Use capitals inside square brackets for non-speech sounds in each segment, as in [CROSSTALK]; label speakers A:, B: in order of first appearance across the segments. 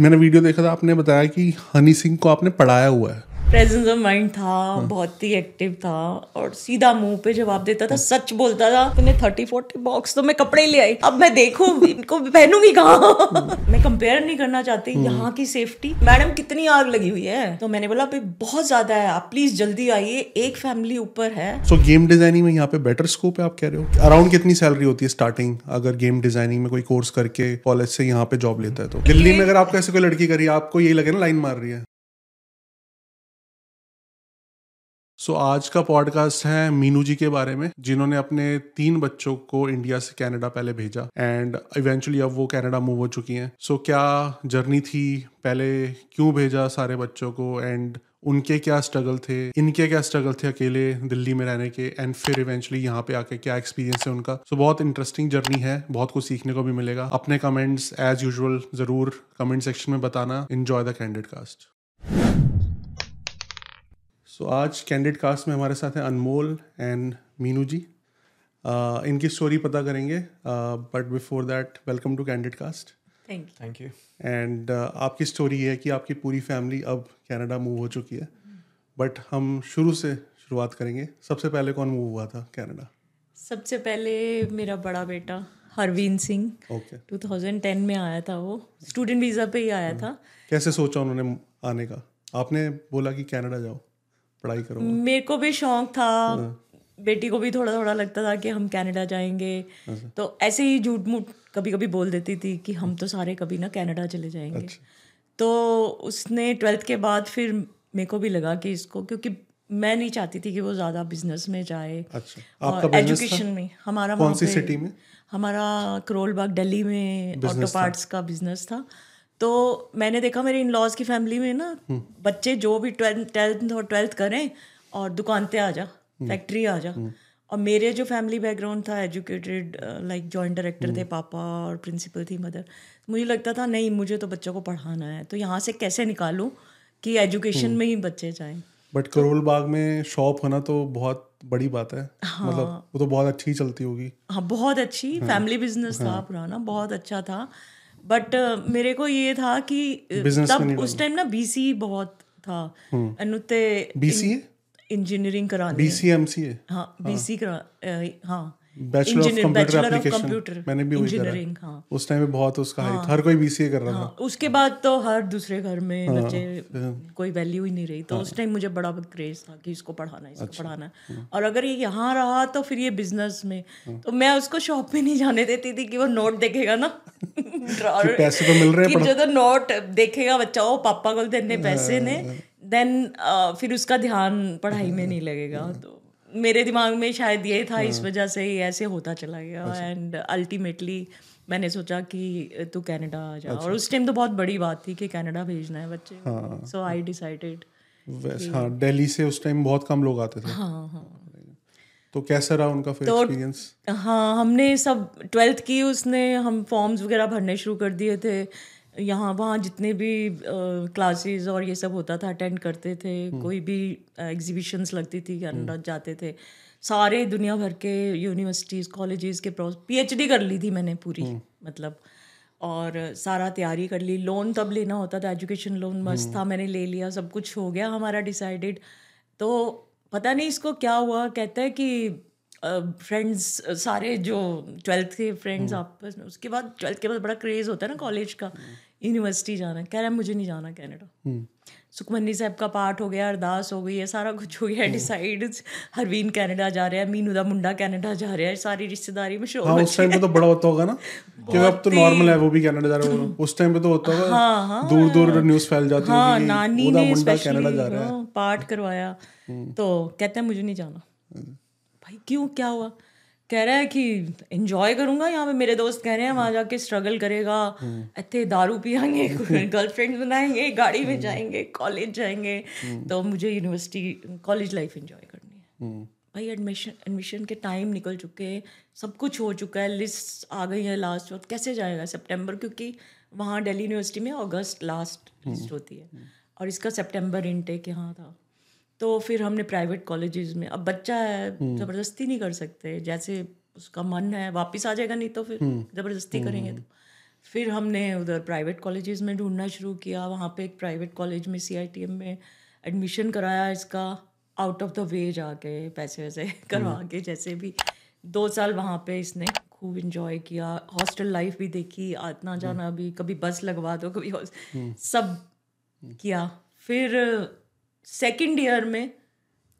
A: मैंने वीडियो देखा था आपने बताया कि हनी सिंह को आपने पढ़ाया हुआ है।
B: प्रेजेंस ऑफ़ माइंड था बहुत ही एक्टिव था और सीधा मुँह पे जवाब देता था सच बोलता था तूने थर्टी फोर्टी बॉक्स तो मैं कपड़े ले आई अब मैं देखूँ [LAUGHS] इनको पहनूँगी कहाँ? मैं कंपेयर नहीं करना चाहती यहाँ की सेफ्टी मैडम कितनी आग लगी हुई है? तो मैंने बोला भाई बहुत ज़्यादा है आप प्लीज़ जल्दी आइए एक फैमिली ऊपर है।
A: सो गेम डिज़ाइनिंग में यहाँ पे बेटर स्कोप है आप कह रहे हो? अराउंड कितनी सैलरी होती है स्टार्टिंग अगर गेम डिज़ाइनिंग में कोई कोर्स करके कॉलेज से यहाँ पे जॉब लेता है तो? दिल्ली में अगर आपको ऐसे कोई लड़की करी आपको यही लगे ना लाइन मार रही है। सो so, आज का पॉडकास्ट है मीनू जी के बारे में जिन्होंने अपने तीन बच्चों को इंडिया से कनाडा पहले भेजा। एंड इवेंचुअली अब वो कनाडा मूव हो चुकी हैं। सो so, क्या जर्नी थी? पहले क्यों भेजा सारे बच्चों को? एंड उनके क्या स्ट्रगल थे? इनके क्या स्ट्रगल थे अकेले दिल्ली में रहने के? एंड फिर इवेंचुअली यहाँ पे आके क्या एक्सपीरियंस है उनका? सो so, बहुत इंटरेस्टिंग जर्नी है। बहुत कुछ सीखने को भी मिलेगा। अपने कमेंट्स एज यूजल ज़रूर कमेंट सेक्शन में बताना। Enjoy the candid cast so so, आज कैंडिड कास्ट में हमारे साथ हैं अनमोल एंड मीनू जी। uh, इनकी स्टोरी पता करेंगे but before that welcome to candid cast
B: thank you
C: thank you
A: and आपकी स्टोरी है कि आपकी पूरी फैमिली अब कनाडा मूव हो चुकी है। बट हम शुरू से शुरुआत करेंगे। सबसे पहले कौन मूव हुआ था कनाडा
B: सबसे पहले मेरा बड़ा बेटा हरवीन सिंह।
A: ओके
B: 2010 में आया था वो। स्टूडेंट वीज़ा पे ही आया था।
A: कैसे सोचा उन्होंने आने का? आपने बोला कि कनाडा जाओ। पढ़ाई करो
B: मेरे को भी शौक था। बेटी को भी थोड़ा थोड़ा लगता था कि हम कनाडा जाएँगे। तो ऐसे ही झूठ मूठ कभी कभी बोल देती थी कि हम तो सारे कभी ना कनाडा चले जाएँगे। अच्छा। तो उसने ट्वेल्थ के बाद फिर मेरे को भी लगा कि इसको क्योंकि मैं नहीं चाहती थी कि वो ज़्यादा बिज़नेस में जाए।
A: अच्छा। आपका
B: एजुकेशन में। हमारा
A: कौन सी सिटी में?
B: हमारा करोल बाग दिल्ली में ऑटो पार्ट्स का बिज़नेस था। तो मैंने देखा मेरे इन लॉज की फैमिली में ना बच्चे जो भी ट्वेल्थ और ट्वेल्थ करें और दुकान पे आ जा फैक्ट्री आ जा। और मेरे जो फैमिली बैकग्राउंड था एजुकेटेड लाइक जॉइंट डायरेक्टर थे पापा और प्रिंसिपल थी मदर मुझे लगता था नहीं मुझे तो बच्चों को पढ़ाना है। तो यहाँ से कैसे निकालूं कि एजुकेशन में ही बच्चे जाएँ?
A: बट करोल बाग में शॉप होना तो बहुत बड़ी बात है। हाँ, मतलब वो तो बहुत अच्छी चलती होगी।
B: हाँ बहुत अच्छी हाँ, फैमिली बिज़नेस हाँ, था पुराना बहुत अच्छा था। बट मेरे को ये था कि
A: नहीं
B: तब उस टाइम ना बीसी बहुत था। अनुते
A: सी
B: इंजीनियरिंग करानी।
A: B C M C A
B: हाँ बीसी करा अ, हाँ।
A: बैचलर ऑफ़ कंप्यूटर एप्लीकेशन मैंने भी वही करा।
B: हाँ।
A: उस टाइम पे बहुत उसका हाइप हर कोई बीसीए कर रहा
B: हाँ उसके बाद तो हर दूसरे घर में बच्चे कोई वैल्यू ही नहीं रही। तो उस टाइम मुझे बड़ा क्रेज था कि इसको पढ़ाना है इसको पढ़ाना। है। और अगर ये यहाँ रहा तो फिर ये बिज़नेस में। तो मैं उसको शॉप में नहीं जाने देती थी कि वो नोट देखेगा ना। [LAUGHS] और
A: पैसे तो मिल रहे हैं
B: जो तो नोट देखेगा बच्चा ओ पापा को देने पैसे ने। देन फिर उसका ध्यान पढ़ाई में नहीं लगेगा तो मेरे दिमाग में शायद ये था इस वजह से ही ऐसे होता चला गया। एंड अल्टीमेटली मैंने सोचा कि तू कनाडा आ जा। और उस टाइम तो बहुत बड़ी बात थी कि कनाडा भेजना है बच्चे। सो आई डिसाइडेड
A: हाँ दिल्ली से उस टाइम बहुत कम लोग आते थे।
B: हाँ हाँ।
A: तो कैसा रहा उनका फिर एक्सपीरियंस
B: हाँ हमने सब ट्वेल्थ की उसने हम फॉर्म्स वगैरह भरने शुरू कर दिए थे। यहाँ वहाँ जितने भी क्लासेस और ये सब होता था अटेंड करते थे कोई भी एग्जीबिशंस लगती थी कनाडा जाते थे। सारे दुनिया भर के यूनिवर्सिटीज़ कॉलेजेस के प्रो पीएचडी कर ली थी मैंने पूरी मतलब। और सारा तैयारी कर ली। लोन तब लेना होता था एजुकेशन लोन मस्त था मैंने ले लिया सब कुछ हो गया हमारा डिसाइडेड तो पता नहीं इसको क्या हुआ कहता है कि फ्रेंड्स सारे जो ट्वेल्थ के फ्रेंड्स आपस में उसके बाद ट्वेल्थ के बाद बड़ा क्रेज होता है ना कॉलेज का। यूनिवर्सिटी जाना कह रहा है मुझे नहीं जाना कनाडा सुखमनी साहब का पाठ हो गया अरदास हो गई है सारा कुछ हो गया डिसाइड हरवीन कनाडा जा रहा है मीनू दा मुंडा कनाडा जा रहा है सारी रिश्तेदारी में शोर
A: हाँ उस टाइम पे तो बड़ा होता होगा ना क्योंकि अब तो नॉर्मल है वो भी कनाडा जा रहा है [LAUGHS] उस टाइम पे तो होता होगा दूर दूर न्यूज़ फैल जाती
B: हाँ नानी ने
A: मुंडा कनाडा जा रहा है।
B: हाँ, पाठ करवाया। तो कहता है मुझे नहीं जाना। भाई क्यों क्या हुआ? कह रहा है कि एंजॉय करूँगा यहाँ पे मेरे दोस्त कह रहे हैं वहाँ जाके स्ट्रगल करेगा। इतने दारू पियेंगे [LAUGHS] गर्लफ्रेंड बनाएँगे गाड़ी में जाएँगे कॉलेज जाएँगे। तो मुझे यूनिवर्सिटी कॉलेज लाइफ एंजॉय करनी है। भाई एडमिशन एडमिशन के टाइम निकल चुके हैं सब कुछ हो चुका है लिस्ट आ गई है लास्ट वक्त। कैसे जाएगा सितंबर क्योंकि वहाँ दिल्ली यूनिवर्सिटी में अगस्त लास्ट लिस्ट होती है। और इसका सितंबर इनटेक यहाँ था। तो फिर हमने प्राइवेट कॉलेजेस में अब बच्चा है ज़बरदस्ती नहीं कर सकते जैसे उसका मन है वापस आ जाएगा नहीं तो फिर ज़बरदस्ती करेंगे तो। फिर हमने उधर प्राइवेट कॉलेजेस में ढूंढना शुरू किया वहाँ पे एक प्राइवेट कॉलेज में सीआईटीएम में एडमिशन कराया इसका आउट ऑफ़ द वे जाके पैसे वैसे [LAUGHS] करवा के जैसे भी। दो साल वहाँ पे इसने खूब इंजॉय किया हॉस्टल लाइफ भी देखी आना जाना भी कभी बस लगवा दो कभी सब किया। फिर सेकंड ईयर में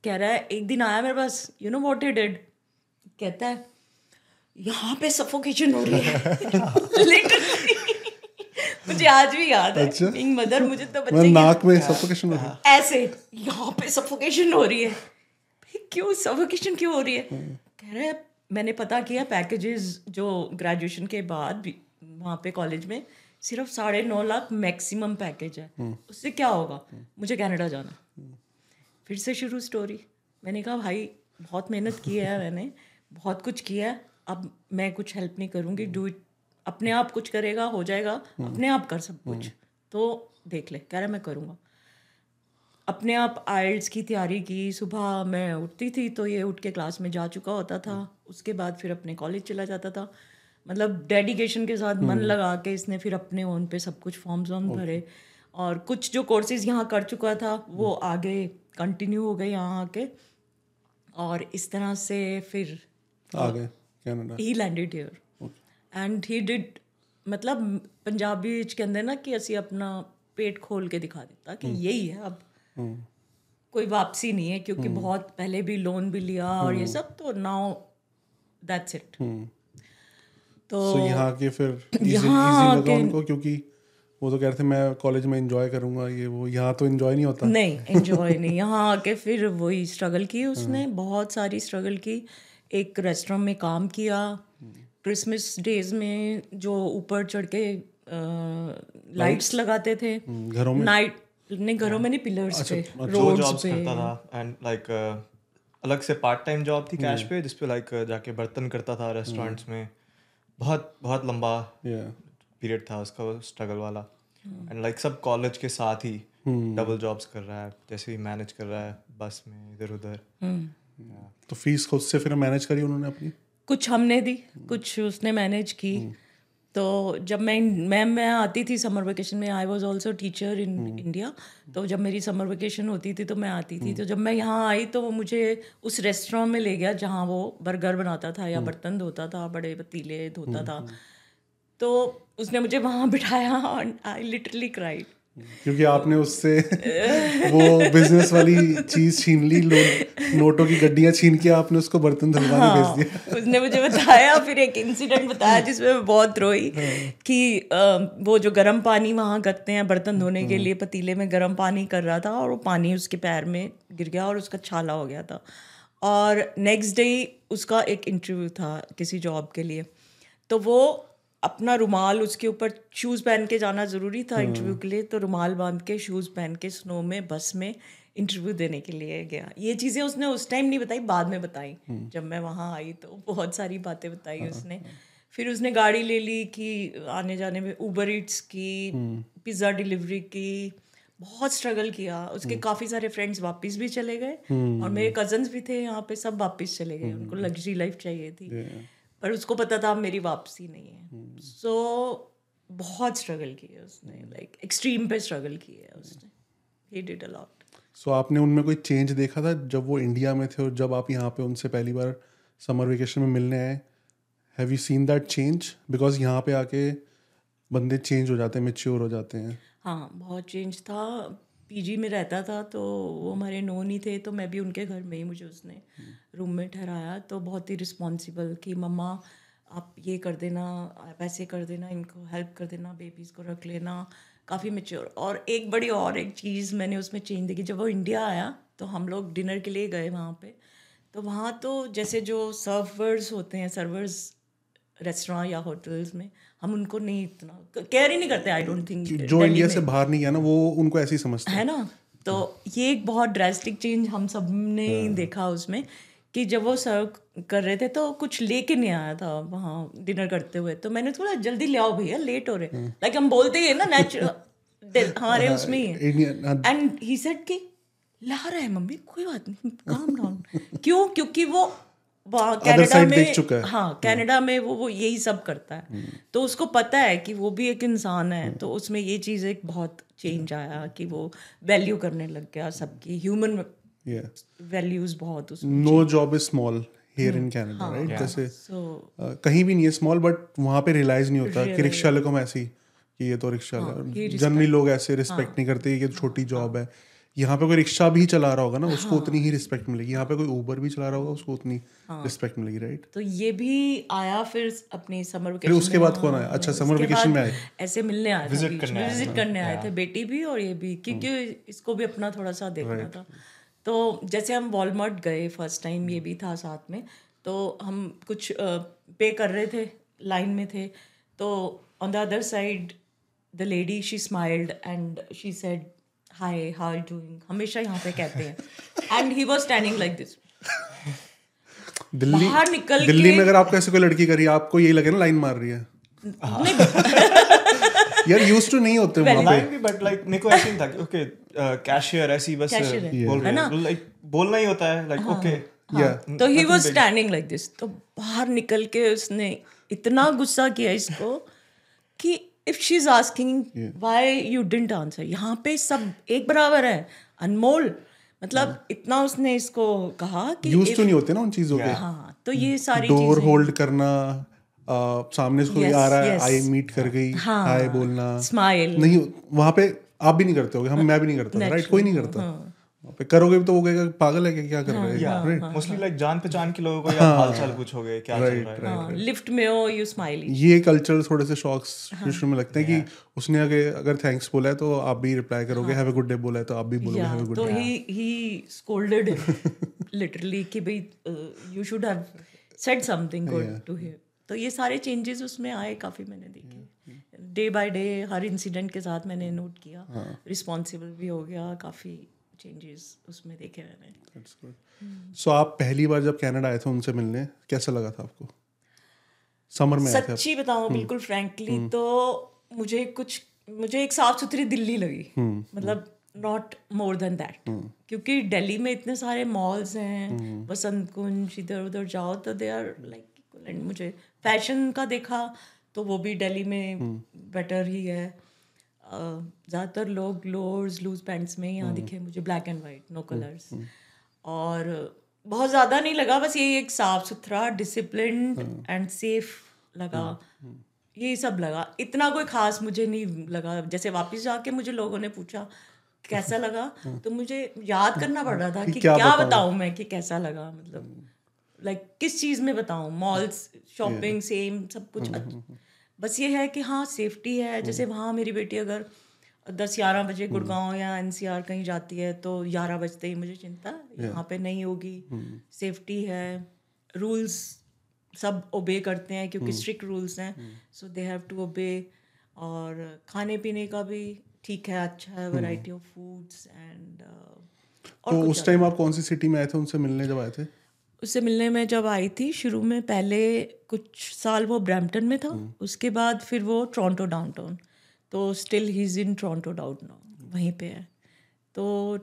B: कह रहा है एक दिन आया मेरे पास you know what he did कहता है यहाँ पे सफोकेशन हो रही है. [LAUGHS] [LAUGHS] मुझे आज भी याद है।
A: अच्छा।
B: बीइंग मदर मुझे तो बच्चे
A: नाक में सफोकेशन हो रही है।
B: ऐसे यहाँ पे सफोकेशन हो रही है। क्यों? सफोकेशन क्यों हो रही है? कह रहे हैं मैंने पता किया पैकेजेस जो ग्रेजुएशन के बाद भी वहाँ पे कॉलेज में सिर्फ़ साढ़े नौ लाख मैक्सिमम पैकेज है। उससे क्या होगा? मुझे कनाडा जाना। फिर से शुरू स्टोरी मैंने कहा भाई बहुत मेहनत की है मैंने बहुत कुछ किया है अब मैं कुछ हेल्प नहीं करूँगी डू इट अपने आप कुछ करेगा हो जाएगा अपने आप कर सब कुछ। तो देख ले कह रहा मैं करूँगा। अपने आप आइल्स की तैयारी की सुबह मैं उठती थी तो ये उठ के क्लास में जा चुका होता था। उसके बाद फिर अपने कॉलेज चला जाता था। मतलब डेडिकेशन के साथ मन लगा के इसने फिर अपने ओन पे सब कुछ फॉर्म्स वॉर्म भरे। और कुछ जो कोर्सेज यहाँ कर चुका था वो आगे कंटिन्यू हो गए यहाँ आके और इस तरह से फिर
A: आ गए Canada
B: he landed here and he did मतलब पंजाबी के अंदर ना कि असी अपना पेट खोल के दिखा देता कि हम्म। यही है अब हम्म। कोई वापसी नहीं है क्योंकि हम्म। बहुत पहले भी लोन भी लिया और ये सब तो नाउ दैट्स इट तो
A: यहाँ के फिर
B: यहाँ इजी
A: लगा क्योंकि वो तो कह रहे थे मैं कॉलेज में एंजॉय करूँगा ये वो यहाँ तो एंजॉय नहीं होता.
B: नहीं [LAUGHS] एंजॉय नहीं। यहाँ आके फिर वही स्ट्रगल की उसने बहुत सारी स्ट्रगल की। एक रेस्टोरेंट में काम किया। क्रिसमस डेज़ में जो ऊपर चढ़ के लाइट्स लगाते थे।
A: हम्म, घरों में?
B: नाइट नहीं घरों में नहीं पिलर्स पे
C: दो
B: रोड्स पे।
C: करता था एंड लाइक अलग से पार्ट टाइम जॉब थी कैश पे जिसपे लाइक जाके बर्तन करता था रेस्टोरेंट्स में। बहुत बहुत लंबा. पीरियड था उसका स्ट्रगल वाला। एंड लाइक सब कॉलेज के साथ ही डबल जॉब्स कर रहा है जैसे भी मैनेज कर रहा है बस में इधर उधर
A: तो फ़ीस खुद से फिर मैनेज करी उन्होंने अपनी?
B: कुछ हमने दी कुछ उसने मैनेज की। तो जब मैं मैं मैं आती थी समर वेकेशन में I was also teacher in India तो जब मेरी समर वेकेशन होती थी तो मैं आती थी। तो जब मैं यहाँ आई तो वो मुझे उस रेस्टोरेंट में ले गया जहाँ वो बर्गर बनाता था या बर्तन धोता था बड़े पतीले धोता था। तो उसने मुझे वहाँ बिठाया और आई लिटरली क्राइड
A: क्योंकि आपने उससे वो बिज़नेस वाली चीज़ छीन ली लो- नोटों की गड्डियाँ छीन के आपने उसको बर्तन धुलवाने भेज दिया।
B: उसने मुझे बताया फिर एक इंसिडेंट बताया जिसमें मैं बहुत रोई कि अ, वो जो गर्म पानी वहाँ करते हैं बर्तन धोने के लिए पतीले में गर्म पानी कर रहा था और वो पानी उसके पैर में गिर गया और उसका छाला हो गया था। और नेक्स्ट डे उसका एक इंटरव्यू था किसी जॉब के लिए। तो वो अपना रुमाल उसके ऊपर शूज़ पहन के जाना ज़रूरी था इंटरव्यू के लिए तो रुमाल बाँध के शूज़ पहन के स्नो में बस में इंटरव्यू देने के लिए गया। ये चीज़ें उसने उस टाइम नहीं बताई बाद में बताई। जब मैं वहाँ आई तो बहुत सारी बातें बताई उसने। फिर उसने गाड़ी ले ली कि आने जाने में ऊबर इट्स की पिज़्ज़ा डिलीवरी की बहुत स्ट्रगल किया। उसके काफ़ी सारे फ्रेंड्स वापस भी चले गए और मेरे कजन्स भी थे यहाँ पे सब वापस चले गए। उनको लग्जरी लाइफ चाहिए थी। पर उसको पता था मेरी वापसी नहीं है। सो so, बहुत स्ट्रगल की है उसने लाइक एक्सट्रीम पे स्ट्रगल की है उसने। He did a lot
A: so आपने उनमें कोई चेंज देखा था जब वो इंडिया में थे और जब आप यहाँ पे उनसे पहली बार समर वेकेशन में मिलने आए? Have you seen that change because यहाँ पे आके बंदे चेंज हो जाते हैं मेच्योर हो जाते हैं।
B: हाँ बहुत चेंज था। पीजी में रहता था तो वो हमारे नोन ही थे तो मैं भी उनके घर में ही मुझे उसने रूम में ठहराया। तो बहुत ही रिस्पॉन्सिबल कि, मम्मा, आप ये कर देना, आप ऐसे कर देना, इनको हेल्प कर देना बेबीज़ को रख लेना। काफ़ी मेच्योर और एक बड़ी और एक चीज़ मैंने उसमें चेंज देखी, जब वो इंडिया आया तो हम लोग डिनर के लिए गए वहाँ पे। तो वहाँ तो जैसे जो सर्वर्स होते हैं सर्वर्स रेस्टोरेंट या होटल्स में हम उनको नहीं इतना केयर ही नहीं करते आई डोंट थिंक
A: जो इंडिया से बाहर नहीं गया ना वो उनको ऐसे ही समझते हैं।
B: है ना? तो ये एक बहुत ड्रास्टिक चेंज हम सबने देखा उसमें कि जब वो सर्व कर रहे थे तो कुछ लेके नहीं आया था वहाँ डिनर करते हुए। तो मैंने थोड़ा जल्दी ले आओ भैया लेट हो रहे लाइक हम बोलते ही है ना नेचुरल हमारे उसमें ही है।
A: हाँ,
B: एंड ही सेड कि ला रहा है मम्मी कोई बात नहीं काम डाउन [LAUGHS] क्यों? क्योंकि वो वहाँ कनाडा में
A: चुका है।
B: हाँ कनाडा में वो वो यही सब करता है। तो उसको पता है कि वो भी एक इंसान है। तो उसमें ये चीज़ एक बहुत चेंज आया कि वो वैल्यू करने लग गया सबकी। ह्यूमन वैल्यूज़ बहुत
A: no job is small here in Canada right जैसे कहीं भी नहीं है स्मॉल बट वहाँ पे रियलाइज़ नहीं होता कि रिक्शा वाले को हम ऐसे ही कि ये तो रिक्शा
B: हाँ,
A: जनरली लोग ऐसे रिस्पेक्ट नहीं करते ये छोटी जॉब है। यहाँ पे कोई रिक्शा भी चला रहा होगा ना उसको हाँ। उतनी ही रिस्पेक्ट मिलेगी। यहाँ पे कोई ऊबर भी चला रहा होगा उसको उतनी हाँ। रिस्पेक्ट मिलेगी राइट
B: तो ये भी आया फिर अपनी समर वेकेशन
A: उसके बाद कौन आया? अच्छा समर वेकेशन में आए।
B: ऐसे मिलने आए बीच
C: करने आए
B: विज़िट करने आए थे बेटी भी और ये भी क्योंकि इसको भी अपना थोड़ा सा देखना था। तो जैसे हम वॉलमार्ट गए फ़र्स्ट टाइम ये भी था साथ में। तो हम कुछ पे कर रहे थे लाइन में थे। तो on the other side the lady she smiled and she said hi how are doing हमेशा यहाँ पे कहते हैं। And he was standing like this
A: Delhi
B: बाहर निकल
A: दिल्ली
B: के-
A: में अगर आपको ऐसे कोई लड़की करी आपको यही लगे ना लाइन मार रही है। [LAUGHS] यार यूज़ टू नहीं होते वहाँ पे।
C: भी बट लाइक मेरे को ऐसे ही था कि ओके कैशियर ऐसे ही। बस बोल रहे हैं लाइक बोलना ही होता है लाइक ओके
B: तो he was standing like this तो बाहर निकल के उसने इतना गुस्सा किया इसको कि if she is asking why you didn't answer यहाँ पे सब एक बराबर है अनमोल। मतलब yeah. इतना उसने इसको कहा कि
A: यूज़ टू नहीं होते ना उन चीज़ों के।
B: हाँ तो ये सारी
A: डोर होल्ड करना अ, सामने से कोई
B: Yes,
A: आ रहा है
B: yes.
A: आई मीट कर गई
B: हाँ,
A: हाय बोलना।
B: स्माइल
A: नहीं वहाँ पे आप भी नहीं करते होगे हम मैं भी नहीं करता राइट कोई नहीं करता। वहाँ पे करोगे भी तो वो कहेगा पागल है क्या? क्या कर रहे हैं?
C: मोस्टली लाइक जान पहचान के लोगों को या हाल चाल पूछोगे क्या चल रहा है?
B: लिफ्ट में हो यू स्माइली
A: ये कल्चर थोड़े से शॉक्स शुरू में लगते हैं कि उसने अगर अगर थैंक्स बोला है तो आप भी रिप्लाई करोगे हैव अ गुड डे बोला है तो आप भी बोलोगे हैव अ गुड
B: तो he he scolded him [LAUGHS] literally कि भाई you should have said something good to him तो ये सारे चेंजेस उसमें आए काफ़ी मैंने देखे। डे बाय डे हर इंसिडेंट के साथ मैंने नोट किया। रिस्पॉन्सिबल भी हो गया काफ़ी चेंजेस उसमें देखे मैंने।
A: सो आप पहली बार जब कनाडा आए थे उनसे मिलने कैसा लगा था आपको? समर में
B: सच्ची बताऊँ बिल्कुल फ्रैंकली तो मुझे कुछ मुझे एक साफ़ सुथरी दिल्ली लगी। मतलब नॉट मोर देन दैट क्योंकि दिल्ली में इतने सारे मॉल्स हैं बसंत कुंज इधर उधर जाओ तो दे आर लाइक मुझे फ़ैशन का देखा तो वो भी दिल्ली में बेटर ही है। ज़्यादातर लोग लोअर्स लूज पैंट्स में यहाँ दिखे मुझे black and white no colours और बहुत ज़्यादा नहीं लगा बस ये एक साफ़ सुथरा डिसिप्लिन एंड सेफ़ लगा। ये सब लगा। इतना कोई खास मुझे नहीं लगा। जैसे वापस जाके मुझे लोगों ने पूछा कैसा [LAUGHS] लगा? तो मुझे याद करना पड़ रहा था कि
A: क्या
B: क्या
A: बताऊँ?
B: मैं कि कैसा लगा मतलब। लाइक किस चीज़ में बताऊँ? मॉल्स शॉपिंग सेम सब कुछ बस ये है कि हाँ सेफ्टी है। जैसे वहाँ मेरी बेटी अगर दस ग्यारह बजे गुड़गांव या एनसीआर कहीं जाती है तो ग्यारह बजते ही मुझे चिंता यहाँ पे नहीं होगी। सेफ्टी है। रूल्स सब ओबे करते हैं क्योंकि स्ट्रिक्ट रूल्स हैं। सो दे हैव टू ओबे और खाने पीने का भी ठीक है अच्छा है वैरायटी ऑफ़ फूड्स एंड
A: तो उस टाइम आप कौन सी सिटी में आए थे उनसे मिलने जब आए थे?
B: उससे मिलने में जब आई थी शुरू में पहले कुछ साल वो ब्रैम्पटन में था उसके बाद फिर वो टोरंटो डाउनटाउन तो still he is in Toronto down वहीं पे है। तो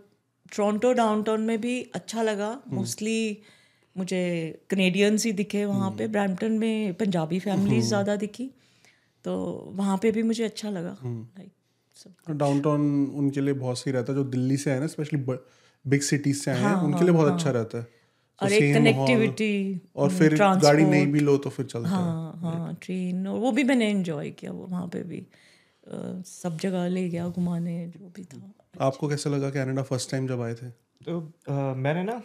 B: टोरंटो डाउनटाउन में भी अच्छा लगा। मोस्टली मुझे कनेडियंस ही दिखे वहाँ पे। ब्रैम्पटन में पंजाबी फैमिलीज़ ज़्यादा दिखी तो वहाँ पे भी मुझे अच्छा लगा। लाइक सब
A: डाउनटाउन उनके लिए बहुत सही रहता है। जो दिल्ली से आए ना स्पेशली बिग सिटीज़ से आए हैं उनके लिए बहुत अच्छा रहता है। तो
B: और एक कनेक्टिविटी
A: और फिर गाड़ी नहीं भी लो तो फिर चलता है।
B: हाँ हाँ ट्रेन और वो भी मैंने एंजॉय किया वो वहाँ पे भी। अ, सब जगह ले गया घुमाने जो भी था।
A: आपको कैसा लगा कनाडा फ़र्स्ट टाइम जब आए थे?
C: तो अ, मैंने ना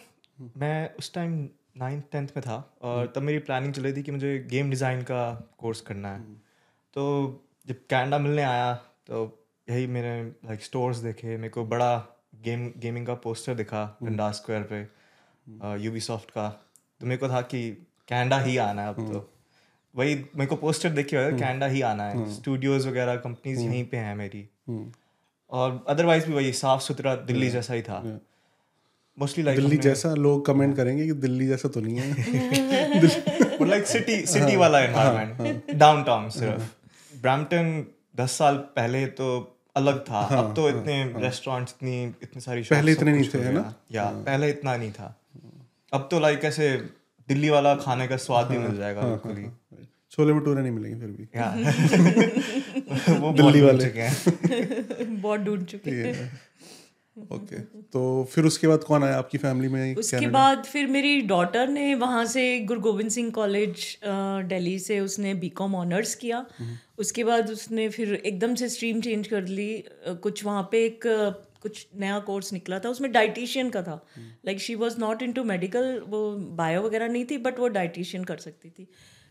C: मैं उस टाइम नाइन्थ टेंथ में था और तब मेरी प्लानिंग चल रही थी कि मुझे गेम डिज़ाइन का कोर्स करना है। तो जब कनाडा मिलने आया तो यही मैंने लाइक स्टोर्स देखे मेरे को बड़ा गेम गेमिंग का पोस्टर दिखा डंडा स्क्वायर पे। यूबी सॉफ्ट का। तो मेरे को था कि कनाडा ही आना है अब तो। वही मेरे को पोस्टर देखे हुए कनाडा ही आना है। स्टूडियोज वगैरह कंपनीज़ यहीं पे हैं मेरी। और अदरवाइज़ भी वही साफ़ सुथरा दिल्ली जैसा ही था। मोस्टली लाइक
A: दिल्ली जैसा लोग कमेंट करेंगे कि दिल्ली जैसा तो नहीं है।
C: लाइक सिटी सिटी वाला एनवायरनमेंट डाउनटाउन सिर्फ़। ब्रैम्पटन दस साल पहले तो अलग था। अब तो इतने रेस्टोरेंट्स इतनी इतनी सारी
A: पहले इतने नहीं थे,
C: है
A: ना?
C: या पहले इतना नहीं था। अब तो लाइक ऐसे दिल्ली वाला खाने का स्वाद भी मिल जाएगा बिल्कुल ही।
A: छोले भटूरे नहीं मिलेंगे फिर भी। [LAUGHS]
C: वो दिल्ली वाले। चुके हैं। [LAUGHS]
B: बहुत ढूंढ चुके हैं।
A: ओके तो फिर उसके बाद कौन आया आपकी फैमिली में
B: उसके बाद फिर मेरी डॉटर ने वहाँ से गुरु गोविंद सिंह कॉलेज दिल्ली से उसने बीकॉम ऑनर्स किया। उसके बाद उसने फिर एकदम से स्ट्रीम चेंज कर ली। कुछ वहाँ पे एक कुछ नया कोर्स निकला था उसमें डाइटिशियन का था। Like she was not into medical वो बायो वगैरह नहीं थी बट वो डाइटिशियन कर सकती थी।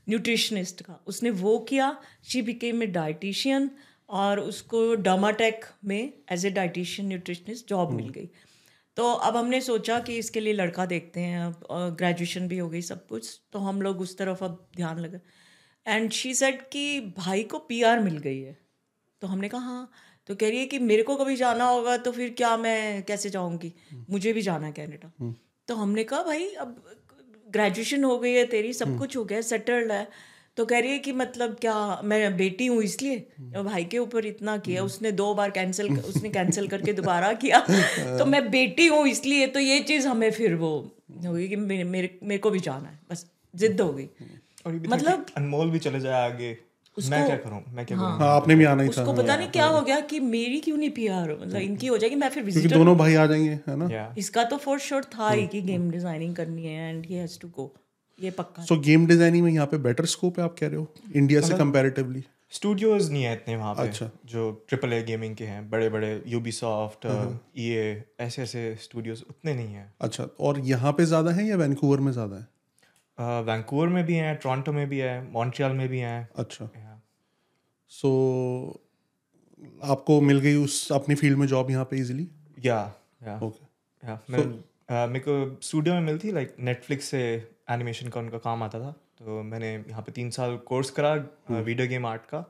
B: न्यूट्रिशनिस्ट का उसने वो किया शी बिकेम ए डाइटिशियन और उसको डर्माटेक में as a dietician nutritionist job मिल गई। तो अब हमने सोचा कि इसके लिए लड़का देखते हैं अब ग्रेजुएशन भी हो गई सब कुछ तो हम लोग उस तरफ़ अब ध्यान लगा। एंड शी सेड कि भाई को पीआर मिल गई है। तो हमने कहा हाँ तो कह रही है कि मेरे को कभी जाना होगा तो फिर क्या मैं कैसे जाऊँगी? मुझे भी जाना है कनाडा तो हमने कहा भाई अब ग्रेजुएशन हो गई है तेरी सब कुछ हो गया सेटल्ड है। तो कह रही है कि मतलब क्या मैं बेटी हूँ इसलिए? भाई के ऊपर इतना किया उसने दो बार कैंसिल उसने कैंसिल करके [LAUGHS] दोबारा किया। [LAUGHS] तो मैं बेटी हूँ इसलिए तो ये चीज़ हमें फिर वो हो गई कि मेरे मेरे को भी जाना है बस जिद हो गई। मतलब
C: अनमोल भी चले जाए आगे। मैं क्या करूँ? मैं क्या करूँ?
A: हाँ आपने भी आना ही था।
B: उसको पता नहीं क्या हो गया कि मेरी क्यों नहीं पीआर मतलब इनकी हो जाएगी मैं फिर
A: क्योंकि दोनों भाई आ जाएँगे है ना?
B: इसका तो फॉर श्योर था ही कि गेम डिज़ाइनिंग करनी है and he has to go ये पक्का
A: सो गेम डिज़ाइनिंग में यहाँ पे बेटर स्कोप है आप कह रहे हो? इंडिया से कंपैरेटिवली
C: स्टूडियोज नहीं है इतने वहाँ पे
A: अच्छा।
C: जो ट्रिपल ए गेमिंग के हैं बड़े बड़े यूबी सॉफ्ट
A: हाँ,
C: ई ऐसे ऐसे स्टूडियोज उतने नहीं हैं।
A: अच्छा और यहाँ पे ज़्यादा है या वैंकूवर में ज़्यादा है?
C: वैंकूवर में भी हैं टोरंटो में भी है मॉन्ट्रियल में भी हैं।
A: अच्छा। सो आपको मिल गई उस अपनी फ़ील्ड में जॉब यहाँ पे इजीली
C: या या
A: ओके
C: या मैं मेरे को स्टूडियो में मिलती लाइक नेटफ्लिक्स से एनिमेशन का उनका काम आता था। तो मैंने यहाँ पे तीन साल कोर्स करा वीडियो गेम आर्ट का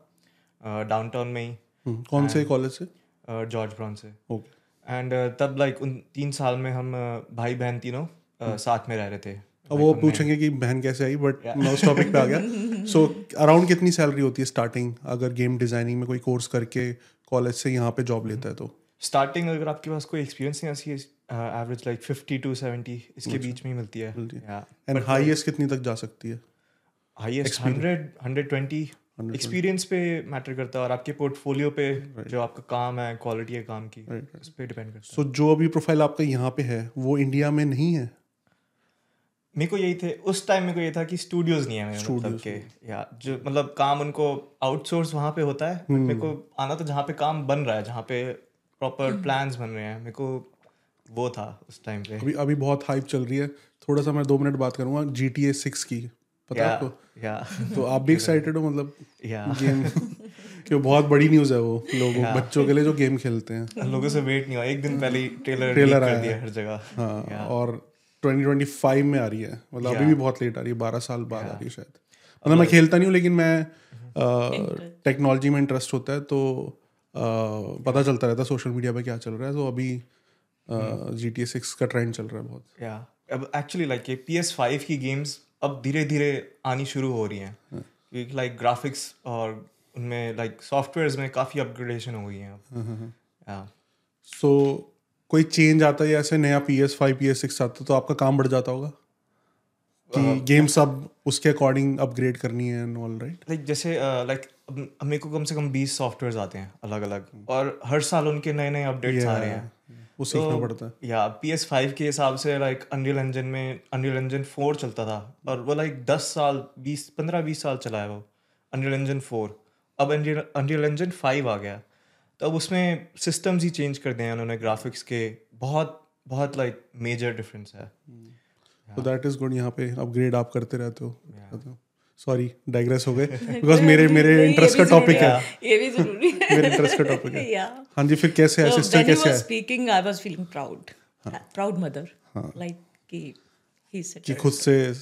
C: डाउनटाउन में ही।
A: हम्म, कौन से कॉलेज से?
C: जॉर्ज ब्राउन से।
A: ओके
C: एंड तब लाइक उन तीन साल में हम भाई बहन तीनों अ, साथ में रह रहे थे।
A: अब वो पूछेंगे कि बहन कैसे आई बट मैं उस टॉपिक पे आ गया। [LAUGHS] सो अराउंड कितनी सैलरी होती है स्टार्टिंग अगर गेम डिज़ाइनिंग में कोई कोर्स करके कॉलेज से यहाँ पे जॉब लेता है तो?
C: स्टार्टिंग अगर आपके पास कोई एक्सपीरियंस नहीं ऐसी average like fifty to seventy इसके बीच में ही मिलती है।
A: एंड हाईएस्ट कितनी तक जा सकती है?
C: Highest hundred hundred twenty experience पे मैटर करता है और आपके पोर्टफोलियो पे right. जो आपका काम है क्वालिटी है काम की right. उस पर डिपेंड करता है।
A: सो जो अभी प्रोफ़ाइल आपका यहाँ पे है वो इंडिया में नहीं है?
C: मेरे को यही थे उस टाइम मेरे को ये था कि स्टूडियोज नहीं है मेरे मतलब के या जो मतलब काम उनको आउटसोर्स वहाँ पे होता है but मेरे को आना तो जहाँ पे काम बन रहा है जहाँ पे प्रॉपर प्लान्स बन रहे हैं मेरे को वो था उस टाइम पे।
A: अभी अभी बहुत हाइप चल रही है। थोड़ा सा मैं दो मिनट बात करूँगा जी टी ए सिक्स की पता है
C: या
A: आपको?
C: या।
A: तो आप भी [LAUGHS] एक्साइटेड हो मतलब
C: या।
A: गेम कि बहुत बड़ी न्यूज़ है वो लोगों बच्चों के लिए जो गेम खेलते हैं।
C: लोगों से वेट नहीं हुआ एक दिन पहले ही ट्रेलर
A: Trailer आया
C: दिया हर जगह।
A: हाँ और 2025 में आ रही है। मतलब अभी भी बहुत लेट आ रही है बारह साल बाद आ रही है शायद। मतलब मैं खेलता नहीं हूँ लेकिन मैं टेक्नोलॉजी में इंटरेस्ट होता है तो पता चलता रहता है सोशल मीडिया पे क्या चल रहा है। तो अभी जी टी सिक्स का ट्रेंड चल रहा है बहुत।
C: या अब एक्चुअली लाइक ये पी एस फाइव की गेम्स अब धीरे धीरे आनी शुरू हो रही हैं। लाइक ग्राफिक्स और उनमें लाइक सॉफ्टवेयर में काफ़ी अपग्रेडेशन हो गई हैं अब।
A: सो कोई चेंज आता है ऐसे नया P S five P S six आता तो आपका काम बढ़ जाता होगा? कि गेम्स अब उसके अकॉर्डिंग अपग्रेड करनी है एंड ऑल राइट
C: लाइक जैसे लाइक अब मेरे को कम से कम बीस सॉफ्टवेयर आते हैं अलग अलग और हर साल उनके नए नए अपडेट्स आ रहे हैं।
A: वो सीखना पड़ता है।
C: या पी एस फाइव के हिसाब से लाइक अनरियल इंजन में अनरियल इंजन फोर चलता था। और वो लाइक दस साल बीस पंद्रह बीस साल चला है वो। अनरियल इंजन फोर अब अनरियल इंजन फाइव आ गया। तो अब उसमें सिस्टम्स ही चेंज कर दिए उन्होंने ग्राफिक्स के। बहुत बहुत लाइक मेजर डिफरेंस है।
A: तो दैट इज़ गुड यहाँ पे अपग्रेड आप करते रहते हो। सॉरी डाइग्रेस हो गए। [LAUGHS] बिकॉज़ मेरे मेरे इंटरेस्ट का टॉपिक है।
B: ये भी ज़रूरी है।
A: मेरे इंटरेस्ट का टॉपिक है। हाँ जी फिर कैसे है? सिस्टर कैसे है?
B: speaking, I was feeling proud, proud mother, like कि he said.
A: कि खुद से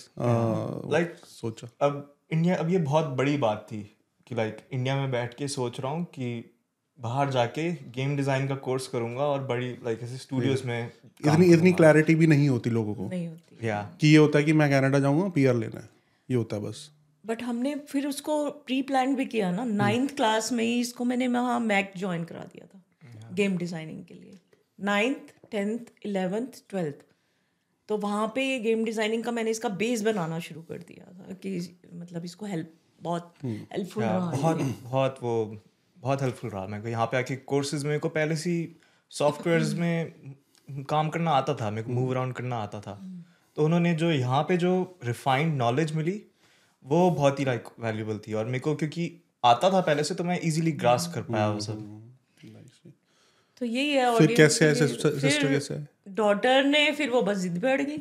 C: लाइक
A: सोचा।
C: अब इंडिया अब ये बहुत बड़ी बात थी कि लाइक इंडिया में बैठ के सोच रहा हूँ कि बाहर जाके गेम डिज़ाइन का कोर्स करूँगा और बड़ी लाइक ऐसे स्टूडियोज में
A: इतनी इतनी क्लैरिटी भी नहीं होती लोगों को।
B: नहीं होती।
C: या
A: कि ये होता है कि मैं कनाडा जाऊँगा पीआर लेना है। ये होता है बस।
B: बट हमने फिर उसको प्री प्लान भी किया ना। नाइन्थ क्लास में ही इसको मैंने वहाँ मैक ज्वाइन करा दिया था गेम डिज़ाइनिंग के लिए। नाइन्थ टेंथ इलेवेंथ ट्वेल्थ तो वहाँ पे ये गेम डिज़ाइनिंग का मैंने इसका बेस बनाना शुरू कर दिया था कि मतलब इसको हेल्प बहुत हेल्पफुल रहा
C: बहुत बहुत वो बहुत हेल्पफुल रहा मेरे को। यहाँ पे आके कोर्सेज मेरे को पहले से सॉफ्टवेयर्स [LAUGHS] में काम करना आता था मेरे को मूव अराउंड करना आता था। तो उन्होंने जो यहाँ पे जो रिफाइंड नॉलेज मिली वो बहुत ही लाइक वैल्यूबल थी। और मेरे को क्योंकि आता था पहले से तो मैं इजीली ग्रास कर पाया वो सब।
B: तो यही है
A: फिर कैसे है
B: फिर
A: कैसे?
B: डॉटर ने फिर वो बस जिद पे अड़ गई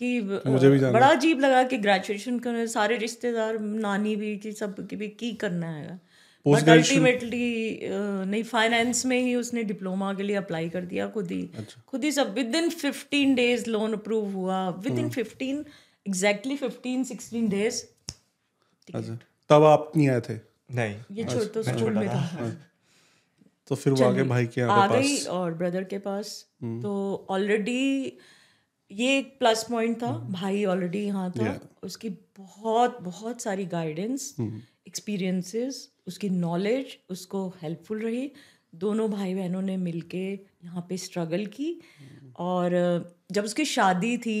B: कि
A: मुझे भी जाना
B: बड़ा अजीब लगा कि ग्रेजुएशन कर सारे रिश्तेदार नानी भी कि सब की भी की करना है? अल्टीमेटली नहीं फाइनेंस में ही उसने डिप्लोमा के लिए अप्लाई कर दिया खुद ही।
A: अच्छा।
B: खुद ही सब within fifteen days loan approve हुआ। With
A: hmm.
B: In fifteen exactly fifteen sixteen days
A: अच्छा। तब आप नहीं आए थे?
C: नहीं।
B: ये छोटा स्कूल में था।
A: तो फिर वो आगे भाई के
B: आ गई और ब्रदर के पास। तो ऑलरेडी ये एक प्लस पॉइंट था। भाई ऑलरेडी यहाँ था। उसकी बहुत बहुत सारी गाइडेंस एक्सपीरियंसेस उसकी नॉलेज उसको हेल्पफुल रही। दोनों भाई बहनों ने मिल के यहाँ पे स्ट्रगल की। और जब उसकी शादी थी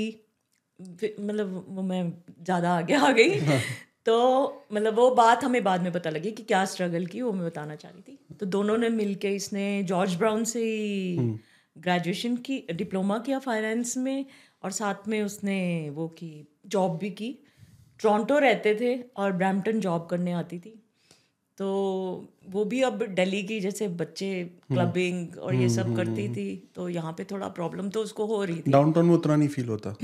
B: मतलब वो मैं ज़्यादा आगे आ गई [LAUGHS] तो मतलब वो बात हमें बाद में पता लगी कि क्या स्ट्रगल की वो मैं बताना चाह रही थी। तो दोनों ने मिल के इसने जॉर्ज ब्राउन से ही ग्रेजुएशन की डिप्लोमा किया फाइनेंस में और साथ में उसने वो की जॉब भी की। टोरंटो रहते थे और ब्रैम्पटन जॉब करने आती थी। तो वो भी अब दिल्ली की जैसे बच्चे क्लबिंग और ये सब करती थी तो यहाँ पे थोड़ा प्रॉब्लम तो उसको हो रही थी।
A: डाउनटाउन में उतना नहीं फील होता।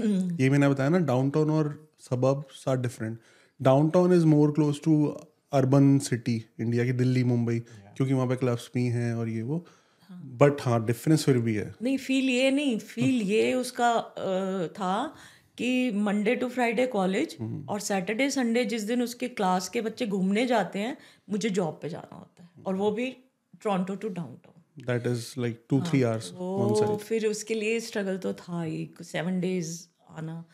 A: ये मैंने बताया ना डाउनटाउन और suburbs are different downtown is more close to urban city India की दिल्ली मुंबई क्योंकि वहाँ पे क्लब्स भी हैं और ये वो। बट हाँ डिफरेंस फिर भी है।
B: नहीं फील ये नहीं फील ये उसका था कि मंडे टू फ्राइडे कॉलेज और सैटरडे संडे जिस दिन उसके क्लास के बच्चे घूमने जाते हैं मुझे जॉब पे जाना होता है और वो भी Toronto to downtown
A: that is like two three hours
B: वो फिर उसके लिए स्ट्रगल तो था ही सेवन डेज़ आना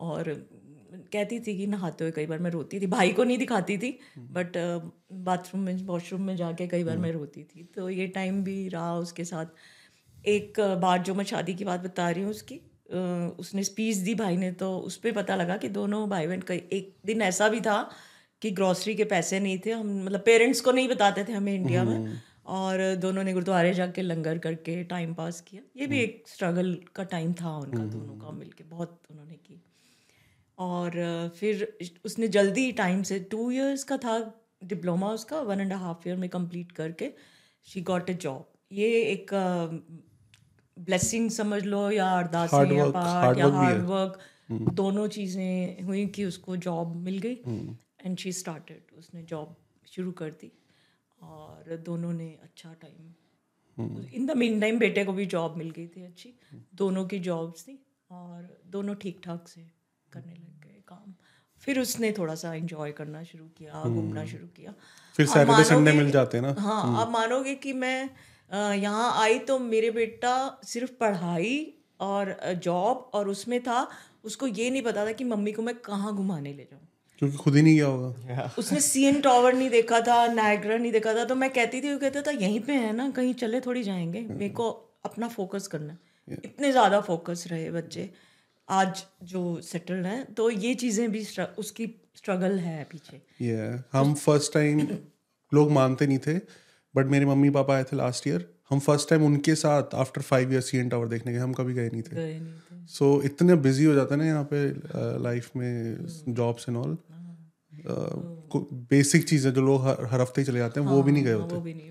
B: और कहती थी कि नहाते हुए कई बार मैं रोती थी। भाई को नहीं दिखाती थी बट बाथरूम में वॉशरूम में जाके कई बार मैं रोती थी। तो ये टाइम भी रहा उसके साथ। एक बार जो मैं शादी की बात बता रही हूँ उसकी उसने स्पीच दी भाई ने तो उस पर पता लगा कि दोनों भाई बहन कई एक दिन ऐसा भी था कि ग्रॉसरी के पैसे नहीं थे हम मतलब पेरेंट्स को नहीं बताते थे हमें इंडिया में। और दोनों ने गुरुद्वारे जाके लंगर करके टाइम पास किया। ये भी एक स्ट्रगल का टाइम था उनका दोनों का मिलके बहुत उन्होंने की। और फिर उसने जल्दी टाइम से टू इयर्स का था डिप्लोमा उसका वन एंड हाफ़ ईयर में कंप्लीट करके शी गॉट ए जॉब ये एक ब्लेसिंग समझ लो या अरदास
A: Hard
B: या
A: work-
B: या
A: work भी है।
B: हार्ड वर्क दोनों चीज़ें हुई कि उसको जॉब मिल गई एंड शी स्टार्टेड उसने जॉब शुरू कर दी और दोनों ने अच्छा time in the meantime बेटे को भी जॉब मिल गई थी अच्छी दोनों की जॉब्स थी और दोनों ठीक ठाक से करने लग गए काम। फिर उसने थोड़ा सा एंजॉय करना शुरू किया घूमना शुरू किया।
A: फिर सैटरडे संडे मिल जाते हैं ना?
B: हाँ आप मानोगे कि मैं यहाँ आई तो मेरे बेटा सिर्फ़ पढ़ाई और जॉब और उसमें था। उसको ये नहीं पता था कि मम्मी को मैं कहाँ घुमाने ले जाऊँ।
A: क्योंकि खुद ही नहीं गया होगा। [LAUGHS]
B: उसने सीएन टावर नहीं देखा था नायग्रा नहीं देखा था। तो मैं कहती थी वो कहता था यहीं पे है ना कहीं चले थोड़ी जाएँगे। मेरे को अपना फोकस करना है। इतने ज़्यादा फोकस रहे बच्चे। आज जो सेटल्ड हैं तो ये चीज़ें भी स्ट्र- उसकी स्ट्रगल है पीछे।
A: ये हम फ़र्स्ट टाइम लोग मानते नहीं थे। बट मेरे मम्मी पापा आए थे लास्ट ईयर हम फ़र्स्ट टाइम उनके साथ after five year C N tower देखने गए। हम कभी गए नहीं थे। सो इतने बिज़ी हो जाते हैं ना यहाँ पे लाइफ में जॉब्स एंड ऑल बेसिक चीज़ें जो लोग हर, हर हफ़्ते ही चले जाते हैं हाँ, वो भी नहीं गए
B: हाँ,
A: होते।
B: वो भी नहीं।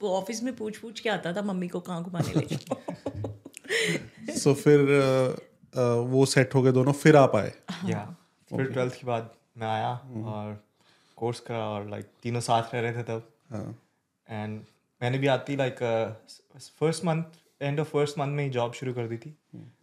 B: वो ऑफ़िस में पूछ पूछ के आता था मम्मी को कहाँ घुमाने ले जाओ
A: सो [LAUGHS] फिर अ, अ, वो सेट हो गए दोनों फिर आप आए।
C: या फिर ट्वेल्थ के बाद मैं आया और कोर्स करा और लाइक तीनों साथ रह रहे थे तब।
A: हाँ।
C: एंड मैंने भी आती like first month end of first month में ही जॉब शुरू कर दी थी।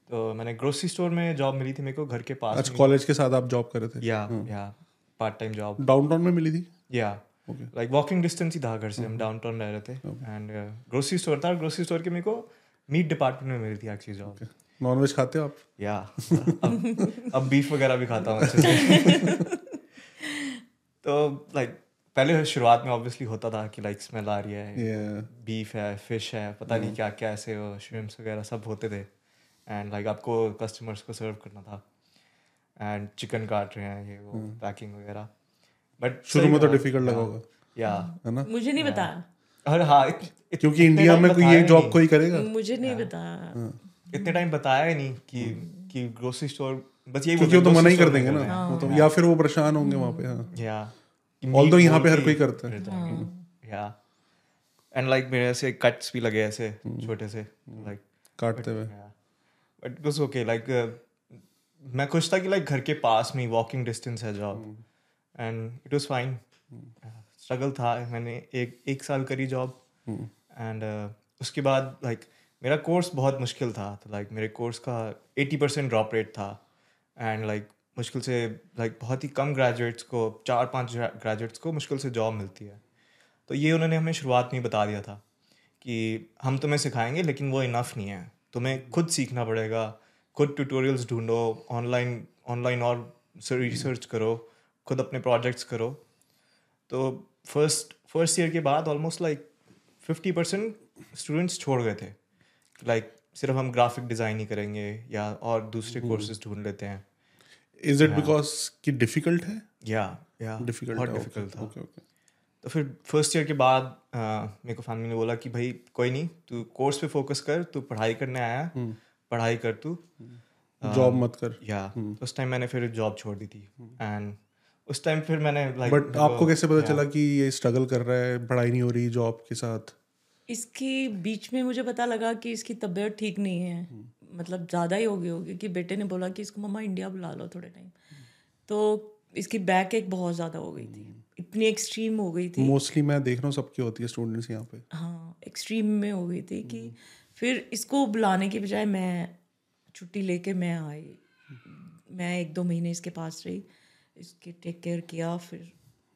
C: तो मैंने ग्रोसरी स्टोर में जॉब मिली थी मेरे को घर के पास
A: अच्छा कॉलेज के साथ आप जॉब कर रहे थे?
C: या या पार्ट टाइम जॉब
A: डाउनटाउन में मिली थी?
C: या लाइक वॉकिंग डिस्टेंस ही था घर से हम डाउनटाउन रह रहे थे। एंड ग्रोसरी स्टोर था ग्रोसरी स्टोर के मेरे को मीट डिपार्टमेंट में मिली थी एक्चुअली जॉब
A: नॉनवेज खाते हो आप?
C: या अब अब बीफ वगैरह भी खाता हूँ अच्छे से। [LAUGHS] तो लाइक पहले शुरुआत में ऑब्वियसली होता था कि लाइक स्मेल आ रही है
A: ये
C: बीफ है फ़िश है पता नहीं क्या क्या ऐसे श्रिम्स वगैरह सब होते थे। एंड लाइक आपको कस्टमर्स को सर्व करना था। एंड चिकन काट रहे हैं ये वो पैकिंग वगैरह। बट।
A: शुरू में तो डिफ़िकल्ट लगा होगा।
C: या
A: है ना?
B: मुझे नहीं बताया
C: और हाँ
A: क्योंकि इंडिया में कोई ये जॉब कोई करेगा।
B: मुझे नहीं बताया
C: इतने टाइम बताया ही नहीं कि कि ग्रोसरी स्टोर बस यही
A: क्योंकि वो तो मना ही कर देंगे ना। वो तो या फिर वो परेशान होंगे वहाँ पे हाँ।
C: या
A: यहाँ पे हर कोई करता है।
C: या एंड लाइक मेरे ऐसे कट्स भी लगे ऐसे
A: हम्म।
C: छोटे से लाइक
A: काटते हुए।
C: But it was okay like मैं खुश था कि लाइक घर के पास में वॉकिंग डिस्टेंस है
A: job.
C: And it was fine struggle था मैंने एक एक साल करी जॉब। एंड उसके बाद लाइक मेरा कोर्स बहुत मुश्किल था. तो लाइक मेरे कोर्स का एटी परसेंट ड्रॉप रेट था. एंड लाइक मुश्किल से लाइक बहुत ही कम ग्रेजुएट्स को चार पाँच ग्रेजुएट्स को मुश्किल से जॉब मिलती है। तो ये उन्होंने हमें शुरुआत में ही बता दिया था कि हम तुम्हें सिखाएँगे लेकिन वो इनफ नहीं है। तुम्हें खुद सीखना पड़ेगा खुद ट्यूटोरियल्स ढूंढो ऑनलाइन ऑनलाइन और रिसर्च करो खुद अपने प्रोजेक्ट्स करो। तो फ़र्स्ट फ़र्स्ट ईयर के बाद almost like fifty percent students छोड़ गए थे। लाइक like, सिर्फ़ हम ग्राफिक डिज़ाइन ही करेंगे या और दूसरे कोर्सेज ढूंढ लेते हैं।
A: इज़ इट बिकॉज़ कि डिफ़िकल्ट है?
C: या या
A: डिफ़िकल्ट
C: बहुत डिफ़िकल्ट था.
A: ओके ओके
C: तो फिर फ़र्स्ट ईयर के बाद मेरे को फैमिली ने बोला कि भाई कोई नहीं तू कोर्स पे फोकस कर तू पढ़ाई करने आया पढ़ाई कर तू।
A: जॉब मत कर.
C: या तो उस टाइम मैंने फिर जॉब छोड़ दी थी. एंड उस टाइम फिर मैंने लाइक
A: बट आपको कैसे पता चला कि ये स्ट्रगल कर रहा है पढ़ाई नहीं हो रही जॉब के साथ?
B: इसके बीच में मुझे पता लगा कि इसकी तबीयत ठीक नहीं है। मतलब ज़्यादा ही हो गई होगी कि बेटे ने बोला कि इसको मम्मा इंडिया बुला लो थोड़े टाइम तो इसकी बैक एक बहुत ज़्यादा हो गई थी। इतनी एक्सट्रीम हो गई थी।
A: मोस्टली मैं देख रहा हूँ सबकी होती है स्टूडेंट्स यहाँ पे।
B: हाँ एक्सट्रीम में हो गई थी कि फिर इसको बुलाने के बजाय मैं छुट्टी लेके मैं आई। मैं एक दो महीने इसके पास रही इसके टेक केयर किया फिर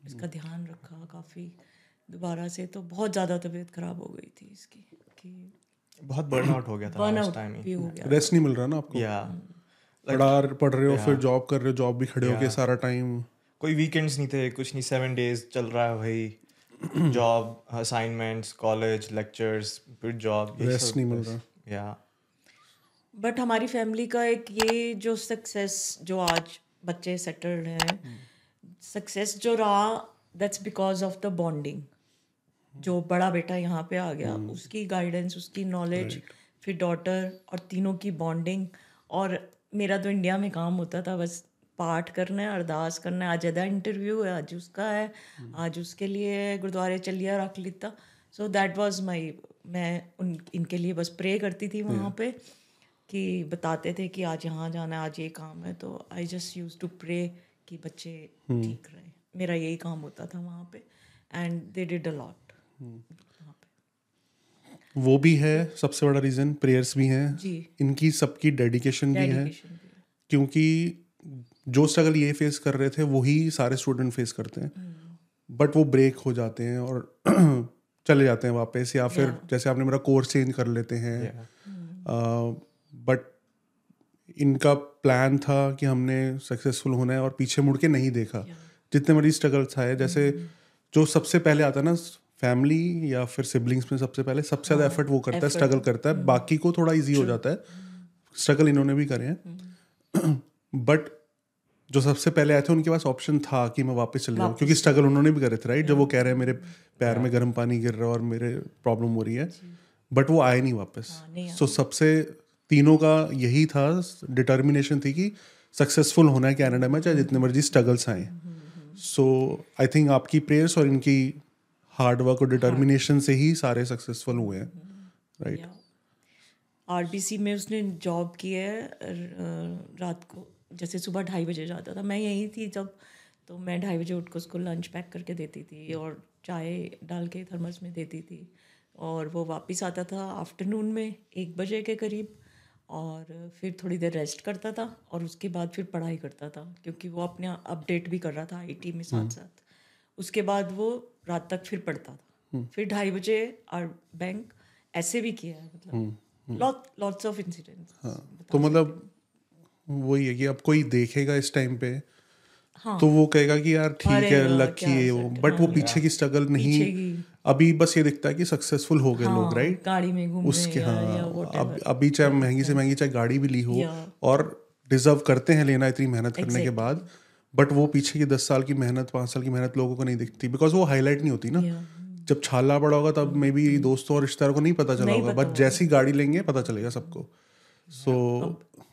B: इसका ध्यान रखा काफ़ी। दोबारा से तो बहुत ज़्यादा तबीयत ख़राब हो गई थी इसकी कि
C: बहुत बर्न आउट हो गया था उस टाइम
B: भी
A: रेस्ट नहीं मिल रहा ना आपको?
C: या
A: पढ़ा पढ़ रहे हो फिर जॉब कर रहे हो जॉब भी खड़े होके सारा टाइम
C: कोई वीकेंड्स नहीं थे कुछ नहीं सेवन डेज़ चल रहा है भाई। जॉब असाइनमेंट्स कॉलेज लेक्चर्स फिर जॉब
A: रेस्ट नहीं मिल रहा।
C: या
B: बट हमारी फैमिली का एक ये जो सक्सेस जो आज बच्चे सेटल्ड हैं सक्सेस जो रहा that's because of the bonding जो बड़ा बेटा यहाँ पे आ गया उसकी गाइडेंस उसकी नॉलेज फिर डॉटर और तीनों की बॉन्डिंग और मेरा तो इंडिया में काम होता था बस पाठ करना है अरदास करना है। आज अदा इंटरव्यू है आज उसका है आज उसके लिए गुरुद्वारे चलिए रख लेता। सो दैट वाज माय मैं उन इनके लिए बस प्रे करती थी वहाँ पे कि बताते थे कि आज यहाँ जाना है आज ये काम है। तो I just use to pray कि बच्चे ठीक रहे। मेरा यही काम होता था वहाँ पे। And they did a lot
A: वो भी है सबसे बड़ा रीजन प्रेयर्स भी हैं। इनकी सबकी डेडिकेशन भी है। क्योंकि जो स्ट्रगल ये फेस कर रहे थे वही सारे स्टूडेंट फेस करते हैं। बट वो ब्रेक हो जाते हैं और [CLEARS THROAT] चले जाते हैं वापस या फिर जैसे आपने मेरा कोर्स चेंज कर लेते हैं। बट इनका प्लान था कि हमने सक्सेसफुल होना है और पीछे मुड़ के नहीं देखा। जितने मर्ज़ी स्ट्रगल्स आए जैसे जो सबसे पहले आता है ना फैमिली या फिर सिबलिंग्स में सबसे पहले सबसे ज़्यादा एफर्ट वो करता है स्ट्रगल करता है। बाकी को थोड़ा इजी हो जाता है। स्ट्रगल इन्होंने भी करे हैं। बट जो सबसे पहले आए थे उनके पास ऑप्शन था कि मैं वापस चले जाऊँ क्योंकि स्ट्रगल उन्होंने भी करे थे राइट जब वो कह रहे हैं मेरे पैर में गर्म पानी गिर रहा है और मेरे प्रॉब्लम हो रही है। बट वो आए नहीं वापस। सो सबसे तीनों का यही था डिटर्मिनेशन थी कि सक्सेसफुल होना है कैनेडा में चाहे जितने मर्ज़ी स्ट्रगल्स आए। सो आई थिंक आपकी प्रेयर्स और इनकी हार्ड वर्क और डिटर्मिनेशन से ही सारे सक्सेसफुल हुए हैं राइट
B: आरबीसी में उसने जॉब की है रात को जैसे सुबह ढाई बजे जाता था। मैं यहीं थी जब तो मैं ढाई बजे उठ कर उसको लंच पैक करके देती थी और चाय डाल के थर्मस में देती थी। और वो वापस आता था आफ्टरनून में एक बजे के करीब। और फिर थोड़ी देर रेस्ट करता था और उसके बाद फिर पढ़ाई करता था क्योंकि वो अपने अपडेट भी कर रहा था आईटी में साथ साथ। उसके बाद वो रात तक फिर पढ़ता था। फिर ढाई बजे और बैंक ऐसे भी किया है मतलब लॉट लॉट्स ऑफ़ इंसिडेंट्स
A: तो मतलब वही है कि अब कोई देखेगा इस टाइम पे
B: हाँ।
A: तो वो कहेगा कि यार ठीक है लकी है वो बट वो पीछे की स्ट्रगल नहीं अभी बस ये दिखता है कि सक्सेसफुल हो गए हाँ, लोग
B: हाँ,
A: राइट
B: गाड़ी में घूम
A: उसके
B: रहे हैं
A: हाँ
B: या, या
A: अब अभी चाहे महँगी से महँगी चाहे गाड़ी भी ली हो और डिजर्व करते हैं लेना इतनी मेहनत करने के बाद बट वो पीछे की दस साल की मेहनत पाँच साल की मेहनत लोगों को नहीं दिखती बिकॉज़ वो हाईलाइट नहीं होती ना। जब छाला पड़ा होगा तब मे बी mm-hmm. दोस्तों और रिश्तेदारों को नहीं पता चला होगा बट जैसी गाड़ी लेंगे पता चलेगा सबको। सो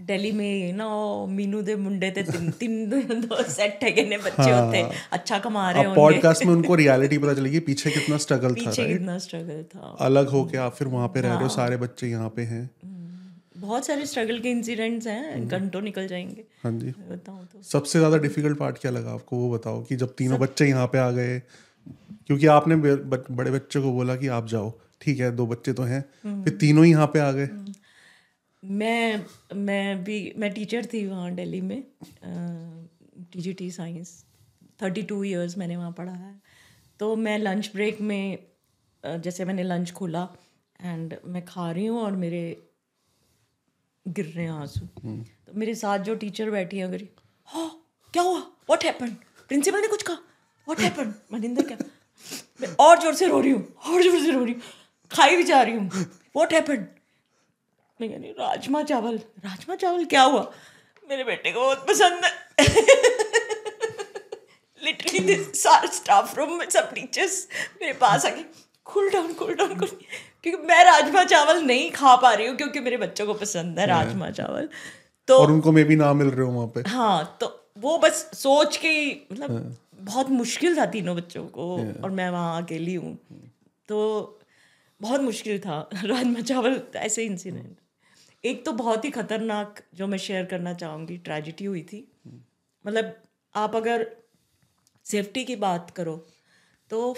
B: दिल्ली में ना मीनू दे मुंडे थे तीन [LAUGHS] तीन दो सेट ठगने बच्चे हाँ, होते अच्छा कमा रहे होंगे।
A: पॉडकास्ट में उनको रियलिटी [LAUGHS] पता चलेगी पीछे कितना स्ट्रगल था
B: पीछे कितना स्ट्रगल था।
A: अलग हो के आप फिर वहाँ पे रह रहे हो हाँ। सारे बच्चे यहाँ पे हैं। mm.
B: बहुत सारे स्ट्रगल के इंसिडेंट्स हैं घंटों निकल जाएँगे।
A: हाँ जी।
B: बताऊँ तो।
A: सबसे ज़्यादा डिफ़िकल्ट पार्ट क्या लगा आपको? वो बताओ कि जब तीनों सब... बच्चे यहाँ पे आ गए क्योंकि आपने बड़े बच्चे को बोला कि आप जाओ ठीक है दो बच्चे तो हैं फिर तीनों ही यहाँ पे आ गए।
B: मैं मैं भी मैं टीचर थी वहाँ दिल्ली में T G T science thirty two years मैंने वहाँ पढ़ा है। तो मैं लंच ब्रेक में जैसे मैंने लंच खोला एंड मैं खा रही हूँ और मेरे गिर रहे हैं आँसू। तो मेरे साथ जो टीचर बैठी है अगर हाँ क्या हुआ? वॉट हैपन प्रिंसिपल ने कुछ कहा? व्हाट हैपन [LAUGHS] मनिंदर क्या? मैं और ज़ोर से रो रही हूँ और ज़ोर से रो रही हूँ। खाई भी जा रही हूँ। वॉट हैपन मैं कह रही राजमा चावल राजमा चावल क्या हुआ? मेरे बेटे को बहुत पसंद है। [LAUGHS] लिटरली सारे स्टाफ रूम में सब टीचर्स मेरे पास आके cool down cool down cool क्योंकि मैं राजमा चावल नहीं खा पा रही हूँ क्योंकि मेरे बच्चों को पसंद है राजमा चावल। तो
A: और उनको मे भी ना मिल रहे हो वहाँ पे।
B: हाँ तो वो बस सोच के ही मतलब बहुत मुश्किल था तीनों बच्चों को और मैं वहाँ अकेली हूँ। तो बहुत मुश्किल था [LAUGHS] राजमा चावल ऐसे इंसिडेंट एक तो बहुत ही खतरनाक जो मैं शेयर करना चाहूँगी ट्रेजिडी हुई थी। मतलब आप अगर सेफ्टी की बात करो तो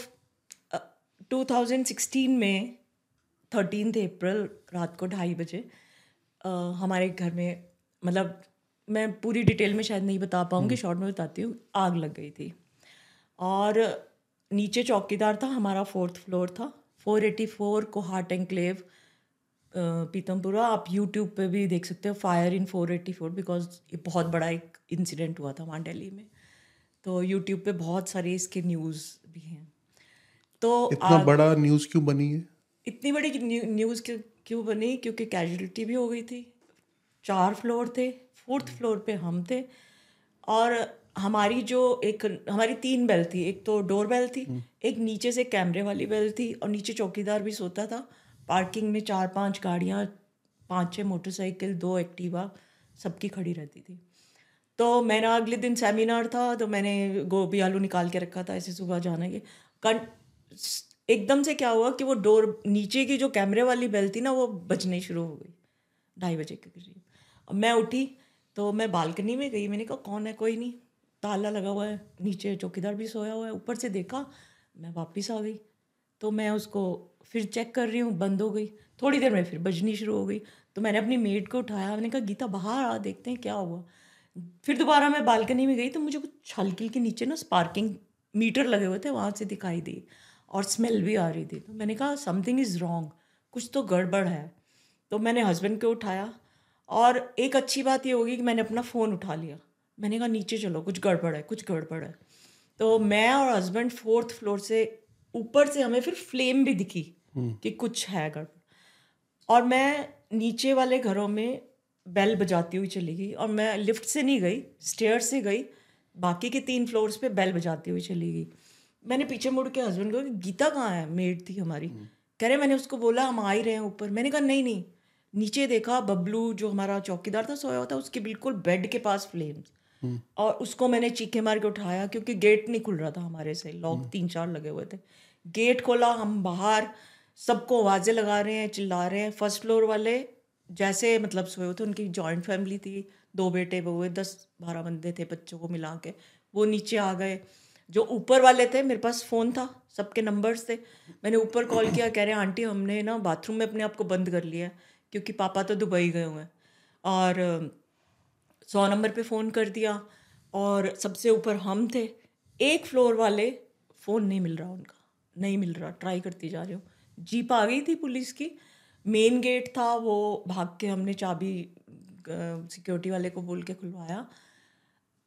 B: टू थाउज़ेंड सिक्सटीन में थर्टीन अप्रैल रात को ढाई बजे हमारे घर में मतलब मैं पूरी डिटेल में शायद नहीं बता पाऊँगी शॉर्ट में बताती हूँ आग लग गई थी। और नीचे चौकीदार था हमारा फोर्थ फ्लोर था four eighty four Kohat Enclave Pitampura. आप यूट्यूब पे भी देख सकते हो fire in four eighty four because ये बहुत बड़ा एक इंसिडेंट हुआ था वहाँ दिल्ली में। तो यूट्यूब पे बहुत सारे इसके न्यूज़ भी हैं। तो
A: इतना आग... बड़ा न्यूज़ क्यों बनी है
B: इतनी बड़ी न्यू, न्यूज़ क्यों क्यों बनी? क्योंकि कैजुअलिटी भी हो गई थी। चार फ्लोर थे फोर्थ फ्लोर पे हम थे। और हमारी जो एक हमारी तीन बेल थी एक तो डोर बेल थी एक नीचे से कैमरे वाली बेल थी और नीचे चौकीदार भी सोता था। पार्किंग में चार पाँच गाड़ियाँ पाँच छः मोटरसाइकिल दो एक्टिवा सबकी खड़ी रहती थी। तो मेरा अगले दिन सेमिनार था तो मैंने गोभी आलू निकाल के रखा था ऐसे सुबह जाना ये कन एकदम से क्या हुआ कि वो डोर नीचे की जो कैमरे वाली बेल थी ना, वो बजने शुरू हो गई, ढाई बजे के करीब। अब मैं उठी तो मैं बालकनी में गई, मैंने कहा, कौन है? कोई नहीं। ताला लगा हुआ है, नीचे चौकीदार भी सोया हुआ है, ऊपर से देखा, मैं वापस आ गई। तो मैं उसको फिर चेक कर रही हूँ, बंद हो गई। थोड़ी देर में फिर बजनी शुरू हो गई। तो मैंने अपनी मेड को उठाया, मैंने कहा, गीता, बाहर आ, देखते हैं क्या हुआ। फिर दोबारा मैं बालकनी में गई तो मुझे कुछ हल्की के नीचे ना स्पार्किंग मीटर लगे हुए थे, वहाँ से दिखाई दी और स्मेल भी आ रही थी। तो मैंने कहा समथिंग इज़ रॉन्ग कुछ तो गड़बड़ है। तो मैंने हस्बैंड को उठाया और एक अच्छी बात ये होगी कि मैंने अपना फ़ोन उठा लिया। मैंने कहा नीचे चलो कुछ गड़बड़ है कुछ गड़बड़ है। तो मैं और हस्बैंड फोर्थ फ्लोर से ऊपर से हमें फिर फ्लेम भी दिखी कि कुछ है गड़बड़। और मैं नीचे वाले घरों में बेल बजाती हुई चली गई और मैं लिफ्ट से नहीं गई स्टेयर से गई बाकी के तीन फ्लोर्स पे बेल बजाती हुई चली गई। मैंने पीछे मुड़ के हस्बैंड को गीता कहाँ है? मेड थी हमारी. कह रहे मैंने उसको बोला हम आ ही रहे हैं ऊपर. मैंने कहा नहीं नहीं नीचे देखा बबलू जो हमारा चौकीदार था सोया हुआ था उसके बिल्कुल बेड के पास फ्लेम्स और उसको मैंने चीखे मार के उठाया क्योंकि गेट नहीं खुल रहा था हमारे से लॉक तीन चार लगे हुए थे। गेट खोला हम बाहर सबको आवाज़ें लगा रहे हैं चिल्ला रहे हैं। फ़र्स्ट फ्लोर वाले जैसे मतलब सोए हुए थे उनकी जॉइंट फैमिली थी दो बेटे बहुए दस बारह बंदे थे बच्चों को मिला के वो नीचे आ गए। जो ऊपर वाले थे, मेरे पास फ़ोन था, सबके नंबर्स थे। मैंने ऊपर कॉल किया, कह रहे, आंटी, हमने ना बाथरूम में अपने आप को बंद कर लिया क्योंकि पापा तो दुबई गए हुए हैं। और सौ नंबर पे फ़ोन कर दिया, और सबसे ऊपर हम थे। एक फ्लोर वाले फ़ोन नहीं मिल रहा उनका, नहीं मिल रहा ट्राई करती जा रही हूँ। जीप आ गई थी पुलिस की मेन गेट था वो, भाग के हमने चाबी सिक्योरिटी वाले को बोल के खुलवाया।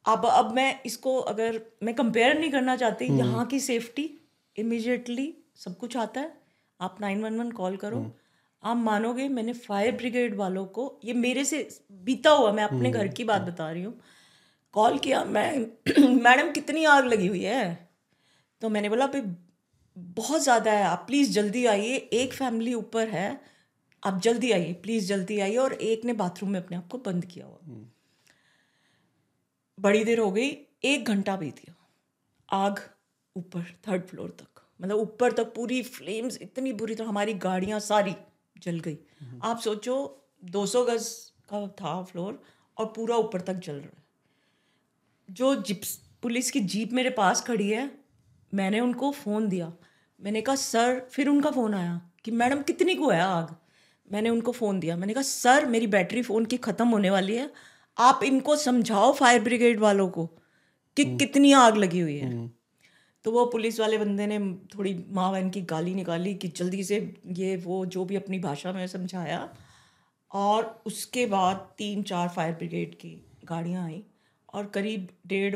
B: अब अब मैं इसको अगर मैं कंपेयर नहीं करना चाहती यहाँ की सेफ्टी इमिजिएटली सब कुछ आता है। आप नाइन वन वन कॉल करो। आप मानोगे मैंने फायर ब्रिगेड वालों को ये मेरे से बीता हुआ मैं अपने घर की बात बता रही हूँ। कॉल किया मैं [CLEARS THROAT] मैडम कितनी आग लगी हुई है? तो मैंने बोला भाई बहुत ज़्यादा है आप प्लीज़ जल्दी आइए एक फैमिली ऊपर है आप जल्दी आइए प्लीज़ जल्दी आइए। और एक ने बाथरूम में अपने आप को बंद किया हुआ। बड़ी देर हो गई एक घंटा बीत गया। आग ऊपर थर्ड फ्लोर तक। मतलब ऊपर तक पूरी फ्लेम्स इतनी बुरी तरह हमारी गाड़ियाँ सारी जल गई। आप सोचो 200 गज का था फ्लोर और पूरा ऊपर तक जल रहा है। जो जिप्स पुलिस की जीप मेरे पास खड़ी है मैंने उनको फ़ोन दिया। मैंने कहा सर फिर उनका फ़ोन आया कि मैडम कितनी को है आग? मैंने उनको फ़ोन दिया। मैंने कहा सर मेरी बैटरी फ़ोन की ख़त्म होने वाली है। आप इनको समझाओ फायर ब्रिगेड वालों को कि कितनी आग लगी हुई है। तो वो पुलिस वाले बंदे ने थोड़ी माँ बहन की गाली निकाली कि जल्दी से ये वो जो भी अपनी भाषा में समझाया और उसके बाद तीन चार फायर ब्रिगेड की गाड़ियाँ आई और करीब डेढ़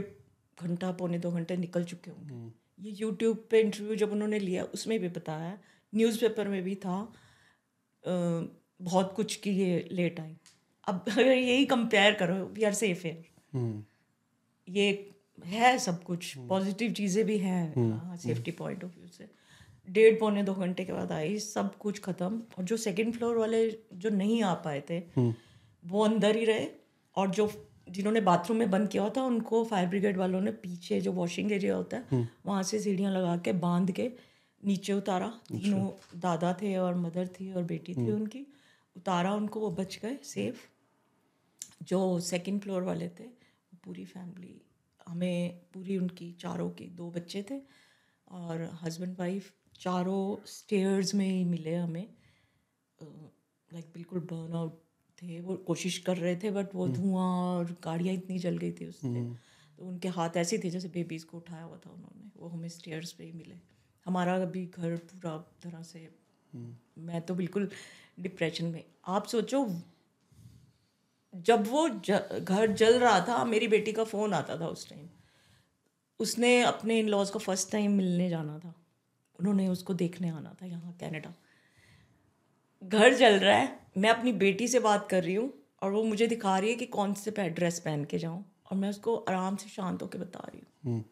B: घंटा पौने दो घंटे निकल चुके होंगे। ये यूट्यूब पे इंटरव्यू जब उन्होंने लिया उसमें भी बताया न्यूज़पेपर में भी था बहुत कुछ की ये लेट आई। अब अगर यही कंपेयर करो वी आर सेफ़ हेयर ये है सब कुछ पॉजिटिव चीज़ें भी हैं सेफ्टी पॉइंट ऑफ़ व्यू से। डेढ़ पौने दो घंटे के बाद आई सब कुछ ख़त्म। और जो सेकंड फ्लोर वाले जो नहीं आ पाए थे वो अंदर ही रहे। और जो जिन्होंने बाथरूम में बंद किया हुआ था उनको फायर ब्रिगेड वालों ने पीछे जो वॉशिंग एरिया होता है वहाँ से सीढ़ियाँ लगा के बाँध के नीचे उतारा। तीनों दादा थे और मदर थी और बेटी थी उनकी। उतारा उनको वो बच गए सेफ़ जो सेकंड फ्लोर वाले थे पूरी फैमिली हमें पूरी उनकी चारों की दो बच्चे थे और हस्बैंड वाइफ चारों स्टेयर्स में ही मिले हमें। लाइक बिल्कुल बर्न आउट थे वो कोशिश कर रहे थे बट वो धुआँ और गाड़ियाँ इतनी जल गई थी उससे। तो उनके हाथ ऐसे थे जैसे बेबीज़ को उठाया हुआ था उन्होंने। वो हमें स्टेयर्स पे ही मिले। हमारा अभी घर पूरा तरह से मैं तो बिल्कुल डिप्रेशन में। आप सोचो जब वो ज, घर जल रहा था मेरी बेटी का फ़ोन आता था उस टाइम उसने अपने इन लॉज को फ़र्स्ट टाइम मिलने जाना था. उन्होंने उसको देखने आना था यहाँ कैनेडा घर जल रहा है मैं अपनी बेटी से बात कर रही हूँ और वो मुझे दिखा रही है कि कौन से पे ड्रेस पहन के जाऊँ और मैं उसको आराम से शांत होकर बता रही हूँ.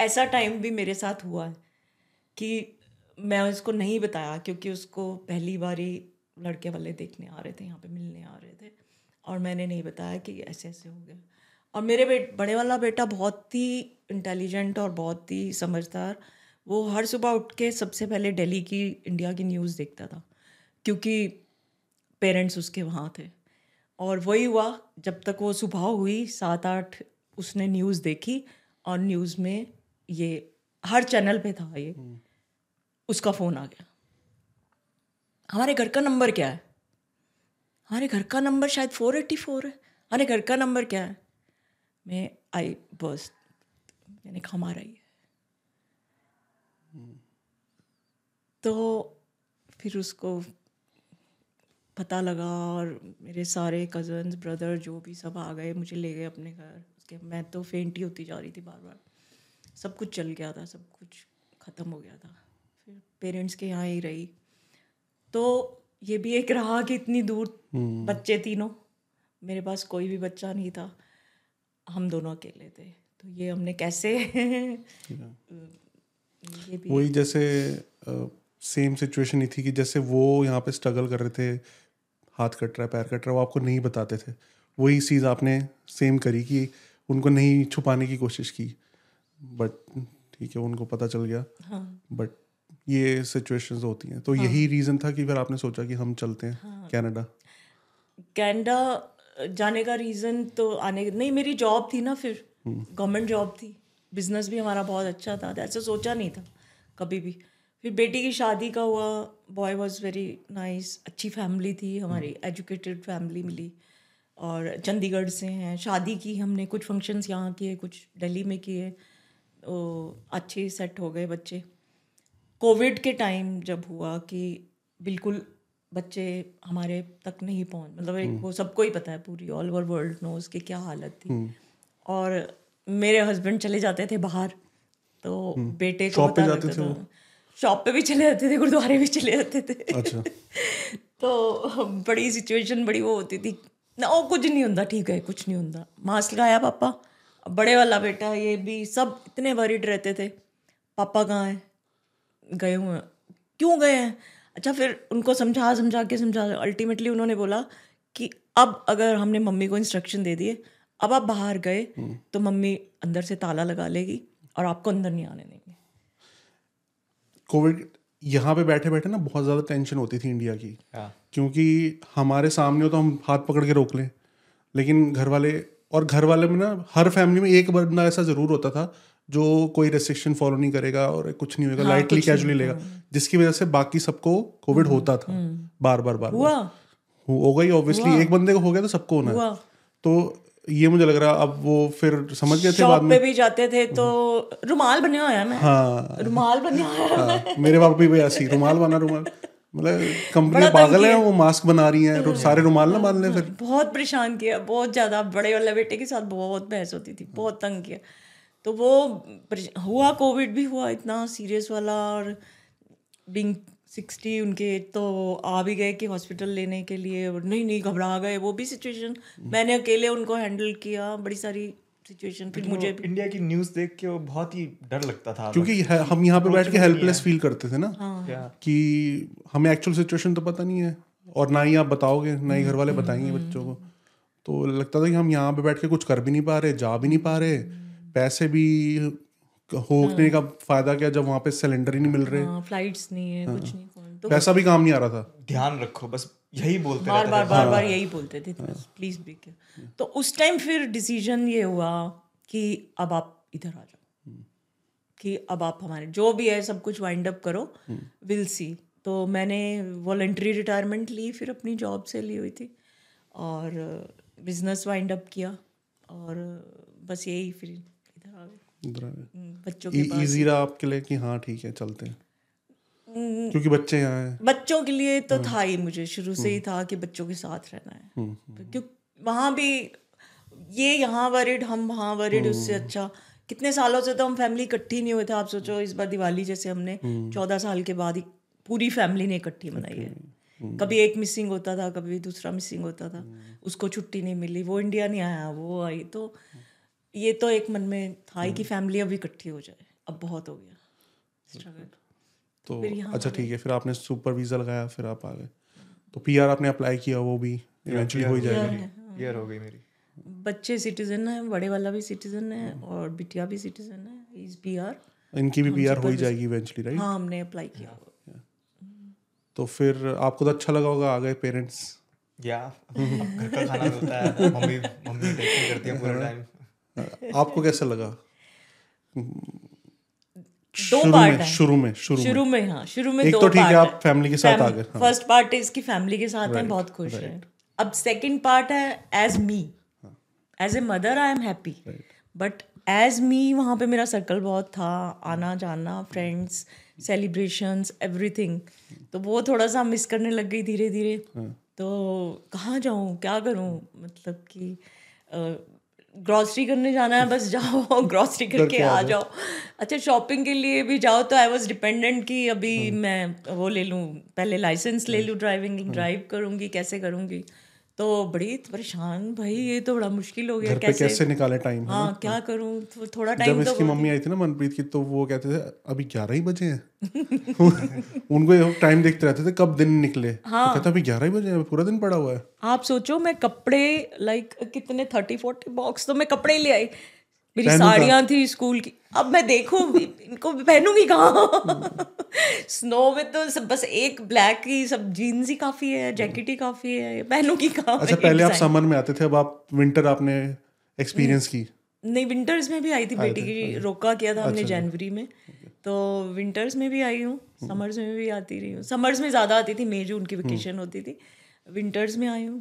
B: ऐसा टाइम भी मेरे साथ हुआ है कि मैं उसको नहीं बताया क्योंकि उसको पहली बार लड़के वाले देखने आ रहे थे यहाँ पे मिलने आ रहे थे। और मैंने नहीं बताया कि ऐसे ऐसे हो गया। और मेरे बेट बड़े वाला बेटा बहुत ही इंटेलिजेंट और बहुत ही समझदार। वो हर सुबह उठ के सबसे पहले दिल्ली की इंडिया की न्यूज़ देखता था क्योंकि पेरेंट्स उसके वहाँ थे। और वही हुआ जब तक वो सुबह हुई सात आठ उसने न्यूज़ देखी और न्यूज़ में ये हर चैनल पे था ये उसका फ़ोन आ गया। हमारे घर का नंबर क्या है? हमारे घर का नंबर शायद फोर एट्टी फोर है। हमारे घर का नंबर क्या है? मैं आई बस मैंने कहा हमारा ही है। तो फिर उसको पता लगा और मेरे सारे कज़न्स ब्रदर जो भी सब आ गए, मुझे ले गए अपने घर। उसके, मैं तो फेंट ही होती जा रही थी बार बार सब कुछ चल गया था, सब कुछ ख़त्म हो गया था। फिर पेरेंट्स के यहाँ ही रही। तो ये भी एक रहा कि इतनी दूर बच्चे तीनों। मेरे पास कोई भी बच्चा नहीं था। हम दोनों अकेले थे। तो ये हमने कैसे [LAUGHS]
A: ये भी वही जैसे सेम सिचुएशन ही थी कि जैसे वो यहाँ पे स्ट्रगल कर रहे थे हाथ कट रहा है पैर कट रहा है वो आपको नहीं बताते थे। वही चीज़ आपने सेम करी कि उनको नहीं छुपाने की कोशिश की। बट ठीक है उनको पता चल गया।
B: हाँ।
A: बट ये सिचुएशंस होती हैं। तो हाँ. यही रीज़न था कि फिर आपने सोचा कि हम चलते हैं कनाडा हाँ.
B: कनाडा जाने का रीज़न तो आने नहीं मेरी जॉब थी ना फिर। गवर्नमेंट जॉब थी। बिज़नेस भी हमारा बहुत अच्छा था। ऐसा सोचा नहीं था कभी भी। फिर बेटी की शादी का हुआ। बॉय वॉज़ वेरी नाइस अच्छी फैमिली थी हमारी। एजुकेटेड फैमिली मिली। और चंडीगढ़ से हैं। शादी की हमने। कुछ फ़ंक्शंस यहाँ किए कुछ दिल्ली में किए। तो अच्छे सेट हो गए बच्चे। कोविड के टाइम जब हुआ कि बिल्कुल बच्चे हमारे तक नहीं पहुँच मतलब एक वो हम्म। सबको ही पता है पूरी ऑल ओवर वर्ल्ड नोज़ की क्या हालत थी। हम्म। और मेरे हस्बैंड चले जाते थे बाहर तो हम्म। बेटे को
A: पे जाते थे
B: शॉप तो पे भी चले जाते थे गुरुद्वारे भी चले जाते थे।
A: अच्छा। [LAUGHS]
B: तो बड़ी सिचुएशन बड़ी वो होती थी। ना वो कुछ नहीं होता ठीक है कुछ नहीं होता। मास्क लगाया पापा। बड़े वाला बेटा ये भी सब इतने वरिड रहते थे। पापा कहाँ हैं? गए हुए हैं। क्यों गए हैं? अच्छा फिर उनको समझा समझा के समझा। अल्टीमेटली उन्होंने बोला कि अब अगर हमने मम्मी को इंस्ट्रक्शन दे दिए अब आप बाहर गए तो मम्मी अंदर से ताला लगा लेगी और आपको अंदर नहीं आने देंगे।
A: कोविड यहाँ पे बैठे बैठे ना बहुत ज़्यादा टेंशन होती थी इंडिया की। क्योंकि हमारे सामने हो तो हम हाथ पकड़ के रोक लें लेकिन घर वाले और घर वाले में ना हर फैमिली में एक बंदा ऐसा ज़रूर होता था जो कोई रेस्ट्रिक्शन फॉलो नहीं करेगा और कुछ नहीं होगा लाइटली कैजुअली लेगा। जिसकी वजह से बाकी सबको कोविड होता था। बार बार बार
B: हुआ।
A: हो हो गई ऑब्वियसली एक बंदे को हो गया तो सबको होना तो ये मुझे लग रहा अब वो फिर समझ गए थे बाद में।
B: भी जाते थे तो रुमाल बने हुआ है। मैं
A: हाँ।
B: रुमाल बने हुआ है।
A: हाँ, मेरे पापा भी ऐसी रुमाल बना रुमाल। मतलब कंपनी पागल है वो मास्क बना रही हैं सारे रुमाल ना बाँध लें फिर।
B: बहुत परेशान किया बहुत ज़्यादा बड़े वाले बेटे के साथ बहुत बहस होती थी बहुत तंग किया। तो वो हुआ कोविड भी हुआ इतना सीरियस वाला और बिंग सिक्सटी उनके तो आ भी गए कि हॉस्पिटल लेने के लिए और नहीं नहीं घबरा गए वो भी सिचुएशन मैंने अकेले उनको हैंडल किया बड़ी सारी सिचुएशन फिर मुझे
C: इंडिया की न्यूज़ देख के वो बहुत ही डर लगता था
A: क्योंकि हम यहाँ पे बैठ के हेल्पलेस फील करते थे ना
C: या
A: कि हमें एक्चुअल सिचुएशन तो पता नहीं है और ना ही आप बताओगे ना ही घर वाले बताएँगे बच्चों को। तो लगता था कि हम यहाँ पे बैठ के कुछ कर भी नहीं पा रहे जा भी नहीं पा रहे पैसे भी होने का फ़ायदा क्या जब वहाँ पे सिलेंडर ही नहीं मिल रहे?
B: हाँ फ्लाइट्स नहीं है कुछ नहीं तो
A: पैसा भी काम नहीं आ रहा था।
C: ध्यान रखो बस यही बोलते
B: बार बार
C: थे।
B: बार बार यही बोलते थे प्लीज़ बी केयर तो उस टाइम फिर डिसीज़न ये हुआ कि अब आप इधर आ जाओ। कि अब आप हमारे जो भी है सब कुछ वाइंड अप करो। विल सी तो मैंने वॉलेंट्री रिटायरमेंट ली फिर अपनी जॉब से ली हुई थी। और बिज़नेस वाइंड अप किया। और बस यही फिर बच्चों के पास
A: इजी रहा आपके लिए कि हाँ ठीक है चलते हैं। क्योंकि बच्चे यहाँ हैं।
B: बच्चों के लिए तो था ही मुझे शुरू से ही था कि बच्चों के साथ रहना है। क्यों वहाँ भी ये यहाँ वरिड हम वहाँ वरिड उससे अच्छा। कितने सालों से तो हम फैमिली इकट्ठी नहीं हुए थे आप सोचो इस बार दिवाली जैसे हमने चौदह साल के बाद ही पूरी फैमिली ने इकट्ठी मनाई है। कभी एक मिसिंग होता था कभी दूसरा मिसिंग होता था। उसको छुट्टी नहीं मिली वो इंडिया नहीं आया वो आई तो ये तो एक मन में था ही कि फैमिली अब इकट्ठी हो जाए। अब बहुत हो गया। स्ट्रगल
A: तो अच्छा ठीक है फिर आपने सुपर वीज़ा लगाया फिर आप आ गए। तो पीआर आपने अप्लाई किया वो भी इवेंचुअली हो ही जाएगा।
C: ईयर हो गई मेरी।
B: बच्चे सिटीजन है बड़े वाला भी सिटीजन है और बिटिया भी सिटीजन है इज़ पी आर
A: इनकी भी पीआर हो ही जाएगी इवेंचुअली राइट
B: हाँ हमने अप्लाई किया।
A: तो फिर आपको तो अच्छा लगा होगा आ गए पेरेंट्स
C: या [LAUGHS] घर का खाना मिलता है मम्मी मम्मी टेकिंग करती है पूरा [LAUGHS] टाइम
A: आपको कैसा लगा?
B: दो पार्ट है।
A: शुरू में शुरू
B: शुरू में हाँ शुरू में
A: एक
B: दो
A: तो ठीक है आप फैमिली के साथ आ गए हाँ।
B: फ़र्स्ट पार्ट इसकी फैमिली के साथ हैं बहुत खुश हैं। अब सेकंड पार्ट है as me as a mother I am happy but as me वहाँ पे मेरा सर्कल बहुत था आना जाना फ्रेंड्स सेलिब्रेशंस एवरीथिंग तो वो थोड़ा सा मिस करने लग गई धीरे धीरे तो कहाँ जाऊँ क्या करूँ? मतलब कि ग्रॉसरी करने जाना है बस जाओ [LAUGHS] ग्रॉसरी करके आ जाओ। अच्छा शॉपिंग के लिए भी जाओ तो आई वॉज़ डिपेंडेंट कि अभी मैं वो ले लूँ पहले लाइसेंस ले लूँ ड्राइविंग ड्राइव करूँगी कैसे करूँगी? तो बड़ी परेशान भाई ये तो बड़ा मुश्किल हो गया
A: घर पे
B: कैसे?
A: कैसे निकाले टाइम
B: हाँ क्या करूँ? थोड़ा
A: जब
B: टाइम तो
A: इसकी मम्मी आई थी ना मनप्रीत की तो वो कहते थे अभी ग्यारह ही बजे हैं। [LAUGHS] उनको टाइम देखते रहते थे कब दिन निकले। हाँ। कहते अभी ग्यारह ही बजे हैं पूरा दिन पड़ा हुआ है।
B: आप सोचो मैं कपड़े लाइक कितने थर्टी फोर्टी बॉक्स तो मैं कपड़े ले आई। मेरी साड़ियाँ थी स्कूल की। अब मैं देखूँ इनको पहनूँगी कहाँ? स्नो में तो सब बस एक ब्लैक ही सब जीन्स ही काफ़ी है जैकेट ही काफ़ी है पहनूँगी कहाँ
A: अच्छा पहले आप समर में आते थे अब आप विंटर आपने एक्सपीरियंस की।
B: नहीं विंटर्स में भी आई थी बेटी की रोका किया था हमने जनवरी में। तो विंटर्स में भी आई हूँ समर्स में भी आती रही हूँ। समर्स में ज़्यादा आती थी मई जून की वेकेशन होती थी। विंटर्स में आई हूँ।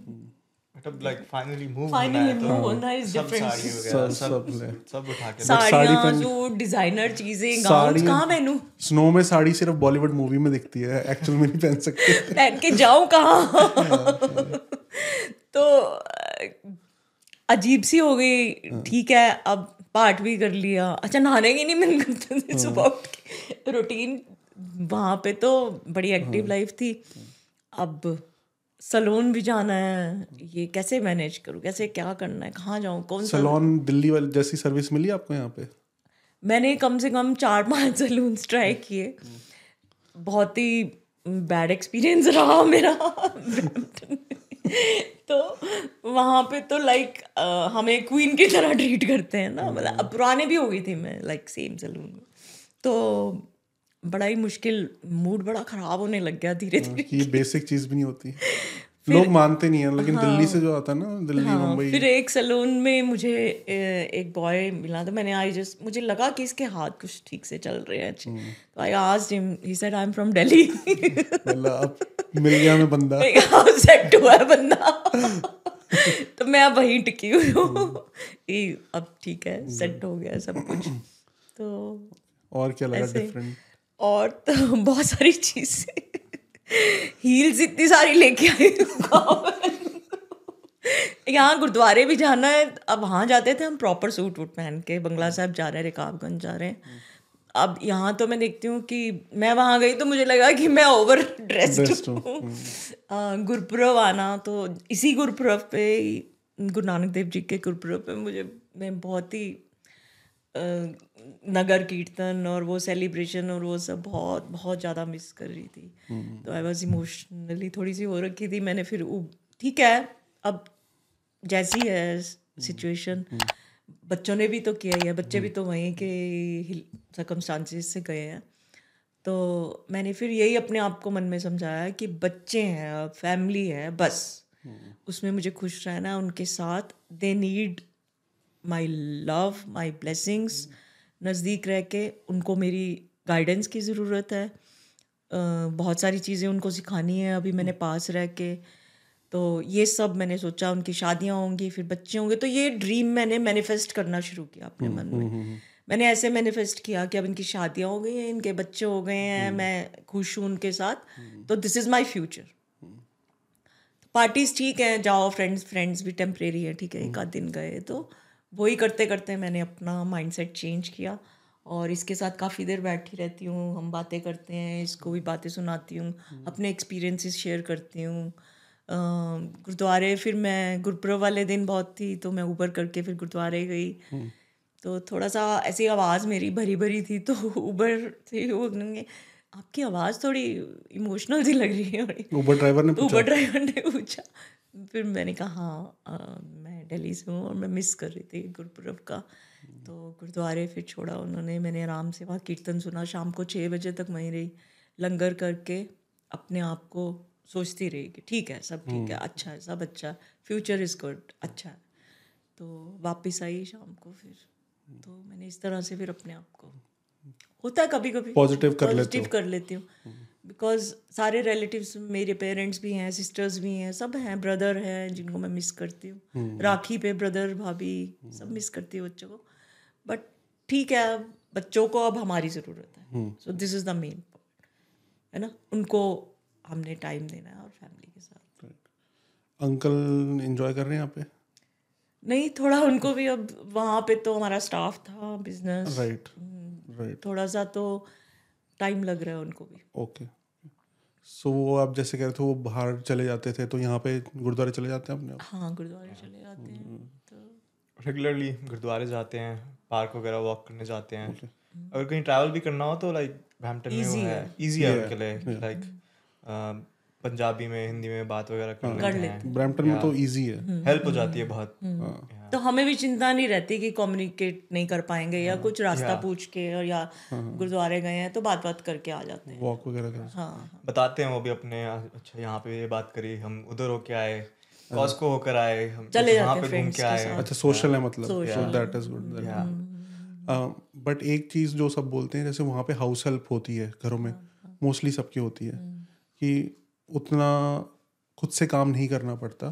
C: मतलब like finally move
B: Finally move होना is
C: सब
B: different.
C: साड़ी वगैरह
A: सब-
C: सब
A: सब
C: उठा के
A: साड़ी
B: सूट डिज़ाइनर चीज़ें गाउन
A: साड़ियाँ-
B: पहनूं
A: स्नो में साड़ी सिर्फ़ बॉलीवुड मूवी में दिखती है एक्चुअल में नहीं पहन सकते।
B: पहन के जाऊँ कहाँ? [LAUGHS] तो अजीब सी हो गई। ठीक है अब पाठ भी कर लिया। अच्छा नहाने की नहीं मन करते थे सुबह उठ के। रूटीन वहाँ पे तो बड़ी एक्टिव लाइफ थी। अब सलोन भी जाना है ये कैसे मैनेज करूँ? कैसे क्या करना है? कहाँ जाऊँ? कौन सा
A: सलोन दिल्ली वाली जैसी सर्विस मिली आपको यहाँ पे?
B: मैंने कम से कम चार पाँच सलून्स ट्राई किए। बहुत ही बैड एक्सपीरियंस रहा मेरा। तो वहाँ पे तो लाइक हमें क्वीन की तरह ट्रीट करते हैं ना। मतलब पुराने भी हो गई थी मैं लाइक सेम सलून में। तो बड़ा ही मुश्किल मूड बड़ा ख़राब होने लग गया धीरे धीरे।
A: ये बेसिक चीज़ भी नहीं होती। [LAUGHS] लोग मानते नहीं है लेकिन दिल्ली से जो आता है ना दिल्ली
B: हाँ,
A: मुंबई।
B: फिर एक सलून में मुझे एक बॉय मिला था मैंने आई जस्ट मुझे लगा कि इसके हाथ कुछ ठीक से चल रहे हैं। तो I asked him he said I am from Delhi
A: मतलब मिल गया मैं बंदा. [LAUGHS]
B: सेट हुआ है बंदा। [LAUGHS] तो मैं अब वहीं टिकी हुई हूँ। कि अब ठीक है सेट हो गया सब कुछ। तो
A: और क्या लगा डिफरेंट
B: और तो [LAUGHS] बहुत सारी चीज़ें। हील्स इतनी सारी लेके आई यहाँ गुरुद्वारे भी जाना है। अब वहाँ जाते थे हम प्रॉपर सूट वूट पहन के। बंगला साहब जा रहे हैं रिकाबगंज जा रहे हैं। अब यहाँ तो मैं देखती हूँ कि मैं वहाँ गई तो मुझे लगा कि मैं ओवर ड्रेस्ड
A: हूँ,
B: गुरपुरब आना तो इसी गुरपुरब पे गुरु नानक देव जी के गुरपुरब पे मुझे मैं बहुत ही नगर कीर्तन और वो सेलिब्रेशन और वो सब बहुत बहुत ज़्यादा मिस कर रही थी। तो आई वॉज़ इमोशनली थोड़ी सी हो रखी थी। मैंने फिर ठीक है अब जैसी है सिचुएशन बच्चों ने भी तो किया ही है बच्चे भी तो वहीं के सर्कमस्टांसिस से गए हैं। तो मैंने फिर यही अपने आप को मन में समझाया कि बच्चे हैं फैमिली है बस। उसमें मुझे खुश रहना उनके साथ they need my love my blessings नज़दीक रह के उनको मेरी गाइडेंस की ज़रूरत है। बहुत सारी चीज़ें उनको सिखानी है अभी मैंने पास रह के। तो ये सब मैंने सोचा उनकी शादियाँ होंगी फिर बच्चे होंगे तो ये ड्रीम मैंने मैनिफेस्ट करना शुरू किया अपने मन में। मैंने ऐसे मैनिफेस्ट किया कि अब इनकी शादियाँ हो गई हैं इनके बच्चे हो गए हैं मैं खुश हूँ उनके साथ। तो this is my future parties ठीक हैं जाओ फ्रेंड्स फ्रेंड्स भी टेम्परेरी है ठीक है एक आध दिन गए तो। वही करते करते मैंने अपना माइंडसेट चेंज किया और इसके साथ काफ़ी देर बैठी रहती हूँ हम बातें करते हैं इसको भी बातें सुनाती हूँ अपने एक्सपीरियंसेस शेयर करती हूँ। गुरुद्वारे फिर मैं गुरपुरब वाले दिन बहुत थी तो मैं ऊबर करके फिर गुरुद्वारे गई। तो थोड़ा सा ऐसी आवाज़ मेरी भरी भरी थी तो ऊबर से वो आपकी आवाज़ थोड़ी इमोशनल सी लग रही है। बड़ी
A: ड्राइवर ने
B: ऊबर ड्राइवर ने पूछा। फिर मैंने कहा हाँ दिल्ली से हूँ और मैं मिस कर रही थी गुरपुरब का। तो गुरुद्वारे फिर छोड़ा उन्होंने मैंने आराम से वहाँ कीर्तन सुना। शाम को छः बजे तक वहीं रही लंगर करके अपने आप को सोचती रही कि ठीक है सब ठीक है अच्छा है सब अच्छा फ्यूचर इज़ गुड अच्छा है। तो वापस आई शाम को फिर। तो मैंने इस तरह से फिर अपने आप को होता है कभी कभी पॉजिटिव कर लेती हूँ। बिकॉज़ सारे रिलेटिव्स मेरे पेरेंट्स भी हैं सिस्टर्स भी हैं सब हैं ब्रदर हैं जिनको मैं मिस करती हूँ। राखी पे ब्रदर भाभी सब मिस करती हूँ बच्चों को। बट ठीक है बच्चों को अब हमारी ज़रूरत है। So this is the main point है ना? उनको हमने टाइम देना है और फैमिली के साथ।
A: अंकल एंजॉय कर रहे हैं यहाँ पे?
B: नहीं थोड़ा उनको भी अब वहाँ पे तो हमारा स्टाफ था बिज़नेस
A: राइट राइट
B: थोड़ा सा तो टाइम लग रहा है उनको भी।
A: ओके सो वो आप जैसे कह रहे थे वो बाहर चले जाते थे तो यहाँ पे गुरुद्वारे चले जाते हैं अपने
B: हाँ गुरुद्वारे चले जाते हैं तो
C: रेगुलरली गुरुद्वारे जाते हैं पार्क वगैरह वॉक करने जाते हैं। अगर कहीं ट्रैवल भी करना हो तो लाइक ब्रैम्पटन में है।
B: है।
C: इजी है उनके लिए लाइक पंजाबी में हिंदी में बात वगैरह कर
B: कर
C: लेते हैं।
A: ब्रैम्पटन में तो इजी है।
C: हेल्प हो जाती है बहुत।
B: तो हमें भी चिंता नहीं रहती कि कम्युनिकेट नहीं कर पाएँगे या कुछ रास्ता पूछ के और या गुरुद्वारे गए हैं तो बात बात करके आ जाते हैं।
A: वॉक वगैरह कर।
B: हाँ
C: बताते हैं वो भी अपने अच्छा यहाँ पे ये बात करी हम उधर होके आए कॉस्को होकर आए हम
B: चले
C: वहाँ
B: जाते
C: पे
B: हैं
C: घूम के
B: के
C: आए।
A: अच्छा सोशल है मतलब। दैट इज़ गुड बट एक चीज़ जो सब बोलते हैं जैसे वहाँ पे हाउस हेल्प होती है घरों में मोस्टली सबकी होती है कि उतना खुद से काम नहीं करना पड़ता।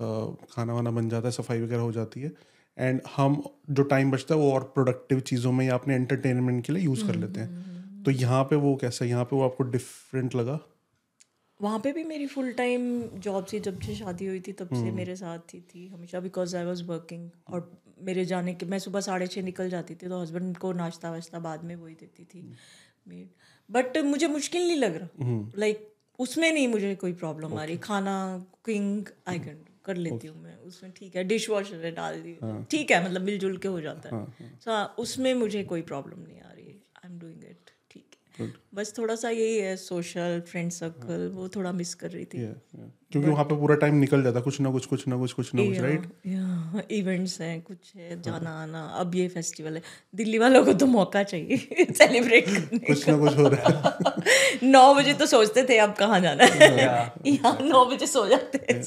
A: खाना वाना बन जाता है सफ़ाई वगैरह हो जाती है। एंड हम जो टाइम बचता है वो और प्रोडक्टिव चीज़ों में या अपने एंटरटेनमेंट के लिए यूज़ कर लेते हैं। तो यहाँ पे वो कैसा यहाँ पे वो आपको डिफरेंट लगा?
B: वहाँ पे भी मेरी फुल टाइम जॉब थी जब से शादी हुई थी तब से मेरे साथ ही थी हमेशा बिकॉज़ आई वॉज़ वर्किंग और मेरे जाने के मैं सुबह साढ़े छः निकल जाती थी तो हस्बैंड को नाश्ता वाश्ता बाद में वही देती थी। बट मुझे मुश्किल नहीं लग रहा। लाइक उसमें नहीं मुझे कोई प्रॉब्लम आ रही। खाना कुकिंग आई कैन कर लेती हूँ मैं। उसमें ठीक है डिश वॉशर है डाल दी। ठीक है मतलब मिलजुल के हो जाता है। सो उसमें मुझे कोई प्रॉब्लम नहीं आ रही। आई एम डूइंग इट ठीक है। बस थोड़ा सा यही है सोशल फ्रेंड सर्कल वो थोड़ा मिस कर रही थी।
A: क्योंकि वहाँ पे पूरा टाइम निकल जाता कुछ ना कुछ कुछ ना कुछ कुछ ना कुछ राइट
B: इवेंट्स [LAUGHS] हैं कुछ है जाना आना। अब ये फेस्टिवल है। दिल्ली वालों को तो मौका चाहिए [LAUGHS] सेलिब्रेट करने
A: कुछ ना कुछ हो रहा है। [LAUGHS]
B: नौ बजे तो सोचते थे अब कहाँ जाना है? यहाँ नौ बजे सो जाते हैं।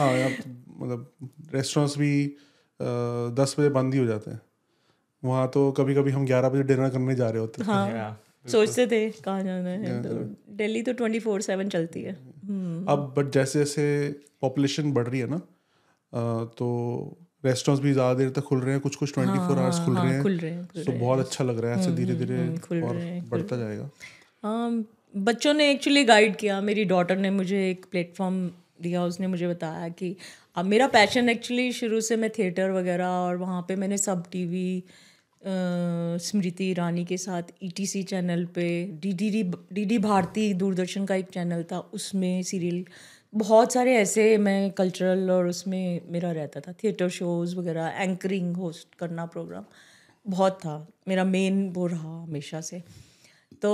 A: हाँ मतलब रेस्टोरेंट्स भी दस बजे बंद ही हो जाते हैं। वहाँ तो कभी कभी हम ग्यारह बजे डिनर करने जा रहे होते हैं।
B: हाँ सोचते थे कहाँ जाना है। तो दिल्ली तो ट्वेंटी फोर सेवन चलती है। हम्म,
A: अब बट जैसे जैसे पॉपुलेशन बढ़ रही है ना तो रेस्टोरेंट्स भी ज़्यादा देर तक खुल रहे हैं कुछ कुछ ट्वेंटी फोर आवर्स खुल रहे हैं
B: खुल रहे हैं
A: तो बहुत अच्छा लग रहा है ऐसे धीरे धीरे और बढ़ता जाएगा।
B: बच्चों ने एक्चुअली गाइड किया मेरी डॉटर ने मुझे एक प्लेटफॉर्म दिया, उसने मुझे बताया कि, अब मेरा पैशन एक्चुअली शुरू से मैं थिएटर वगैरह और वहाँ पे मैंने सब टीवी स्मृति ईरानी के साथ ईटीसी चैनल पे D D D D D Bharati Doordarshan का एक चैनल था, उसमें सीरियल बहुत सारे ऐसे मैं कल्चरल और उसमें मेरा रहता था थिएटर शोज़ वगैरह एंकरिंग होस्ट करना प्रोग्राम बहुत था, मेरा मेन वो रहा हमेशा से। तो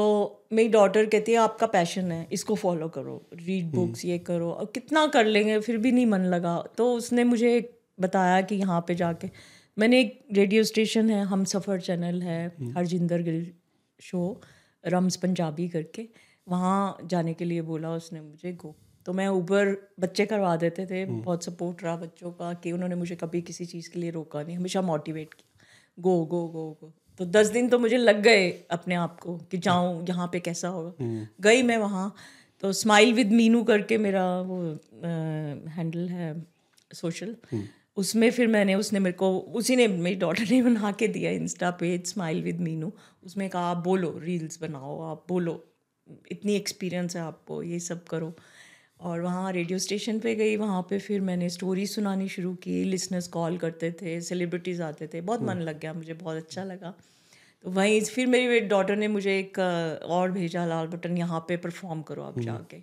B: मेरी डॉटर कहती है आपका पैशन है इसको फॉलो करो रीड बुक्स ये करो और कितना कर लेंगे फिर भी नहीं मन लगा। तो उसने मुझे बताया कि यहाँ पे जाके मैंने एक रेडियो स्टेशन है हम सफ़र चैनल है हरजिंदर गिल शो रम्स पंजाबी करके वहाँ जाने के लिए बोला उसने मुझे गो। तो मैं ऊबर बच्चे करवा देते थे बहुत सपोर्ट रहा बच्चों का कि उन्होंने मुझे कभी किसी चीज़ के लिए रोका नहीं हमेशा मोटिवेट किया गो गो गो गो। तो दस दिन तो मुझे लग गए अपने आप को कि जाऊँ यहाँ पे कैसा होगा। गई मैं वहाँ तो स्माइल विद मीनू करके मेरा वो हैंडल है सोशल उसमें फिर मैंने उसने मेरे को उसी ने मेरी डॉटर ने [LAUGHS] बना के दिया Insta page smile with Meenu. उसमें कहा आप बोलो रील्स बनाओ आप बोलो। इतनी एक्सपीरियंस है आपको ये सब करो। और वहाँ रेडियो स्टेशन पे गई वहाँ पे फिर मैंने स्टोरी सुनानी शुरू की लिसनर्स कॉल करते थे सेलिब्रिटीज़ आते थे। बहुत मन लग गया मुझे बहुत अच्छा लगा। तो वहीं फिर मेरी डॉटर ने मुझे एक और भेजा लाल बटन यहाँ पे परफॉर्म करो आप जाके।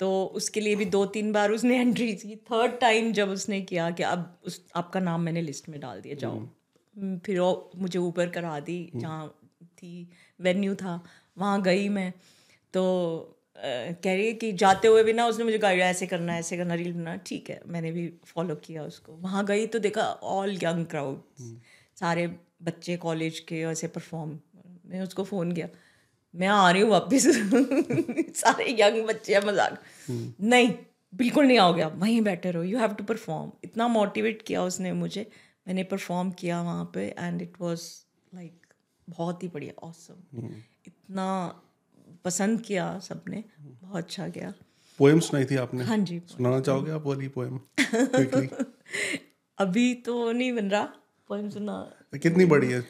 B: तो उसके लिए भी दो तीन बार उसने एंट्री की थर्ड टाइम जब उसने किया कि अब उस आपका नाम मैंने लिस्ट में डाल दिया जाओ। हम्म, फिर वो मुझे ऊपर करा दी जहाँ थी वेन्यू था वहाँ गई मैं। तो कह रही है कि जाते हुए भी ना उसने मुझे गाइड ऐसे करना ऐसे करना रील बनाना ठीक है मैंने भी फॉलो किया उसको। वहाँ गई तो देखा ऑल यंग क्राउड सारे बच्चे कॉलेज के ऐसे परफॉर्म मैं उसको फ़ोन किया मैं आ रही हूँ वापस। [LAUGHS] सारे यंग बच्चे हैं मज़ाक। नहीं बिल्कुल नहीं आओगे आप वहीं बैठे रहो यू हैव टू परफॉर्म इतना मोटिवेट किया उसने मुझे। मैंने परफॉर्म किया वहाँ पे एंड इट वाज लाइक बहुत ही बढ़िया ऑसम इतना पसंद किया सबने बहुत अच्छा गया।
A: पोएम सुनाई थी आपने?
B: हाँ जी
A: सुनाना चाहोगे आप वाली पोएम [LAUGHS]
B: अभी तो नहीं बन रहा पोएम सुना।
A: कितनी बड़ी है?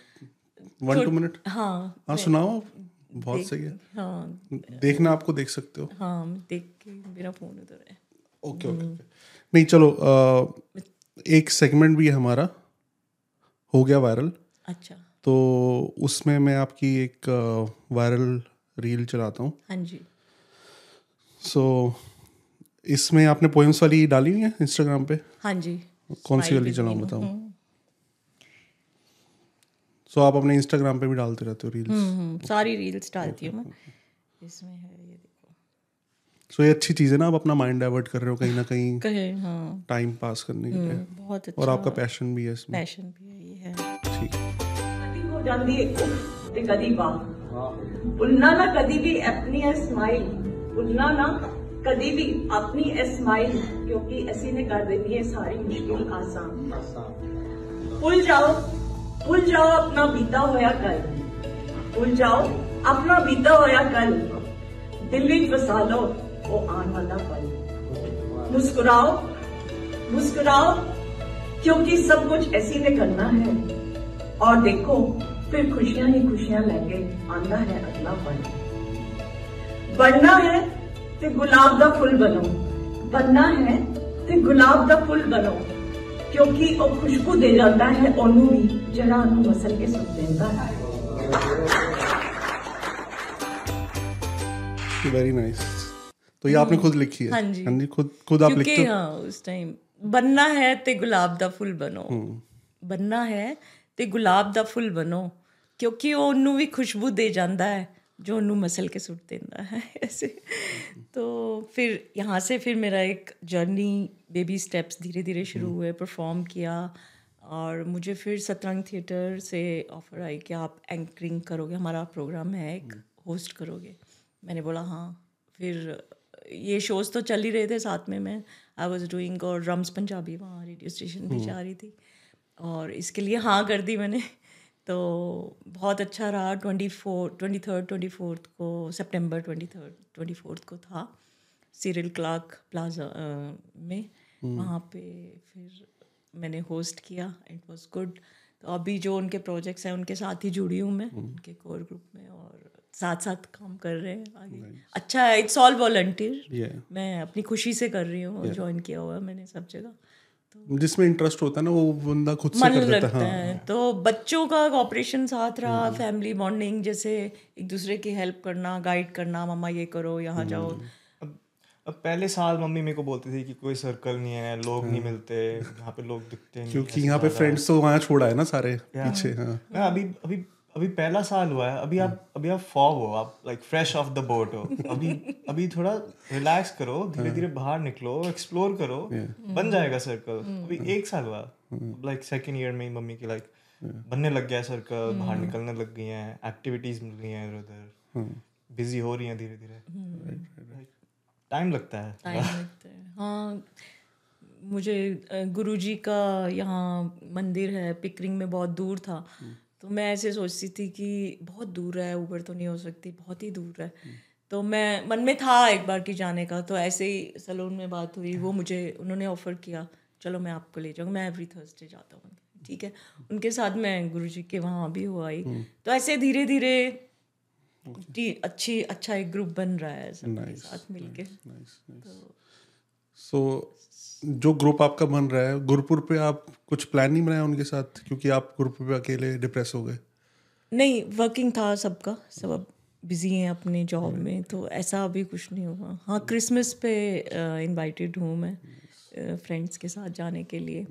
A: वन टू मिनट
B: हाँ
A: हाँ सुनाओ बहुत सही है।
B: हाँ।
A: देखना आपको देख सकते हो।
B: हाँ देख के मेरा फ़ोन उधर है।
A: Okay okay okay. नहीं चलो अ, एक सेगमेंट भी है हमारा। हो गया वायरल
B: अच्छा।
A: तो उसमें मैं आपकी एक वायरल रील चलाता हूँ।
B: हाँ जी।
A: सो so, इसमें आपने पोएम्स वाली डाली हुई है इंस्टाग्राम पे?
B: हाँ जी।
A: कौन सी वाली चलाऊँ बताऊँ सो आप अपने इंस्टाग्राम पे भी डालते रहते हो रील्स
B: हम्म, हम्म। सारी रील्स डालती हूँ मैं। इसमें है ये
A: सो so, ये अच्छी चीज़ है ना आप अपना माइंड डाइवर्ट कर रहे हो कहीं ना कहीं। [LAUGHS]
B: टाइम हाँ।
A: पास करने के लिए।
B: हम्म, बहुत अच्छा
A: और आपका पैशन भी है इसमें।
B: पैशन भी है ये है।
A: ठीक।
D: कदी हो जांदी कदी वाह हाँ। उन्ना ना कभी भी अपनी स्माइल उन्ना ना कभी भी अपनी स्माइल क्योंकि ऐसी ने कर देनी है सारी मुश्किल आसान। भूल जाओ भूल जाओ अपना बीता होया कल। भूल जाओ अपना बीता होया कल। दिल्ली विच लो वो आने वाला पल। मुस्कुराओ मुस्कुराओ क्योंकि सब कुछ ऐसी ने करना है। और देखो फिर खुशियां ही खुशियां लेके आंदा है अगला पल बनना है ते गुलाब दा फुल बनो बनना है ते गुलाब दा फुल बनो क्योंकि ਉਹ ਖੁਸ਼ਬੂ ਦੇ ਜਾਂਦਾ ਹੈ ਉਹਨੂੰ ਵੀ ਜਿਹੜਾ ਉਹਨੂੰ ਮਸਲ ਕੇ ਸੁੱਟ ਦਿੰਦਾ ਹੈ
A: वेरी नाइस तो ये आपने खुद लिखी है
B: हाँ जी।
A: हाँ जी खुद खुद आप
B: क्योंकि
A: लिखते हो
B: हाँ उस टाइम बनना है ते गुलाब ਦਾ ਫੁੱਲ ਬਣੋ
A: हम्म।
B: बनना है ਤੇ ਗੁਲਾਬ ਦਾ ਫੁੱਲ ਬਣੋ ਕਿਉਂਕਿ ਉਹ ਉਹਨੂੰ ਵੀ ਖੁਸ਼ਬੂ ਦੇ ਜਾਂਦਾ ਹੈ जो ਉਹਨੂੰ मसल के सुट देता है ऐसे तो फिर यहाँ से फिर मेरा एक जर्नी बेबी स्टेप्स धीरे धीरे शुरू हुए परफॉर्म किया और मुझे फिर सतरंग थिएटर से ऑफर आई कि आप एंकरिंग करोगे हमारा प्रोग्राम है एक होस्ट करोगे मैंने बोला हाँ फिर ये शोज़ तो चल ही रहे थे साथ में मैं आई वॉज डूइंग और ड्रम्स पंजाबी वहाँ रेडियो स्टेशन भी जा रही थी और इसके लिए हाँ कर दी मैंने तो बहुत अच्छा रहा twenty four twenty third twenty fourth को सितंबर ट्वेंटी थर्ड ट्वेंटी फोर्थ को था सीरियल क्लार्क प्लाजा में। वहाँ पे फिर मैंने होस्ट किया इट वाज गुड। तो अभी जो उनके प्रोजेक्ट्स हैं उनके साथ ही जुड़ी हूँ मैं उनके कोर ग्रुप में और साथ साथ काम कर रहे हैं आगे। अच्छा है इट्स ऑल वॉल्टियर। मैं अपनी खुशी से कर रही हूँ ज्वाइन किया हुआ मैंने सब जगह।
A: जिसमें इंटरेस्ट होता है ना वो बंदा खुद से कर देता
B: लगता
A: है। हाँ।
B: है तो बच्चों का ऑपरेशन साथ रहा फैमिली बॉन्डिंग जैसे एक दूसरे की हेल्प करना गाइड करना मम्मा ये करो यहाँ जाओ।
C: अब अब पहले साल मम्मी मेरे को बोलती थी कि कोई सर्कल नहीं है लोग नहीं मिलते यहाँ पे लोग दिखते नहीं
A: क्योंकि यहाँ पे फ्रेंड्स तो वहाँ छोड़ा है ना सारे पीछे हाँ।
C: अभी अभी अभी पहला साल हुआ है अभी आप अभी आप फॉग हो आप like fresh of the boat हो। [LAUGHS] अभी अभी थोड़ा रिलैक्स करो धीरे धीरे बाहर निकलो एक्सप्लोर करो बन जाएगा सर्कल अभी एक साल हुआ। लाइक सेकेंड ईयर में ही मम्मी की लाइक बनने लग गया सर्कल बाहर निकलने लग गई हैं एक्टिविटीज़ मिल रही हैं इधर उधर। बिज़ी हो रही हैं धीरे धीरे टाइम लगता है।
B: टाइम लगता है हाँ। मुझे गुरुजी का यहाँ मंदिर है पिकरिंग में बहुत दूर था। तो मैं ऐसे सोचती थी कि बहुत दूर है ऊबर तो नहीं हो सकती बहुत ही दूर है। तो मैं मन में था एक बार की जाने का तो ऐसे ही सलोन में बात हुई वो मुझे उन्होंने ऑफ़र किया चलो मैं आपको ले जाऊँगा मैं एवरी थर्सडे जाता हूँ। ठीक है? उनके साथ मैं गुरु जी के वहाँ भी हो आई तो ऐसे धीरे धीरे जी अच्छी अच्छा एक ग्रुप बन रहा है सबके साथ मिलके।
A: सो जो ग्रुप आपका बन रहा है गुरुपुर पे आप कुछ प्लान नहीं बनाया उनके साथ? क्योंकि आप गुरुपुर पे अकेले डिप्रेस हो गए।
B: नहीं वर्किंग था सबका सब अब बिज़ी हैं अपने जॉब में तो ऐसा अभी कुछ नहीं हुआ। हाँ क्रिसमस पे इनवाइटेड हूँ मैं फ्रेंड्स के साथ जाने के लिए।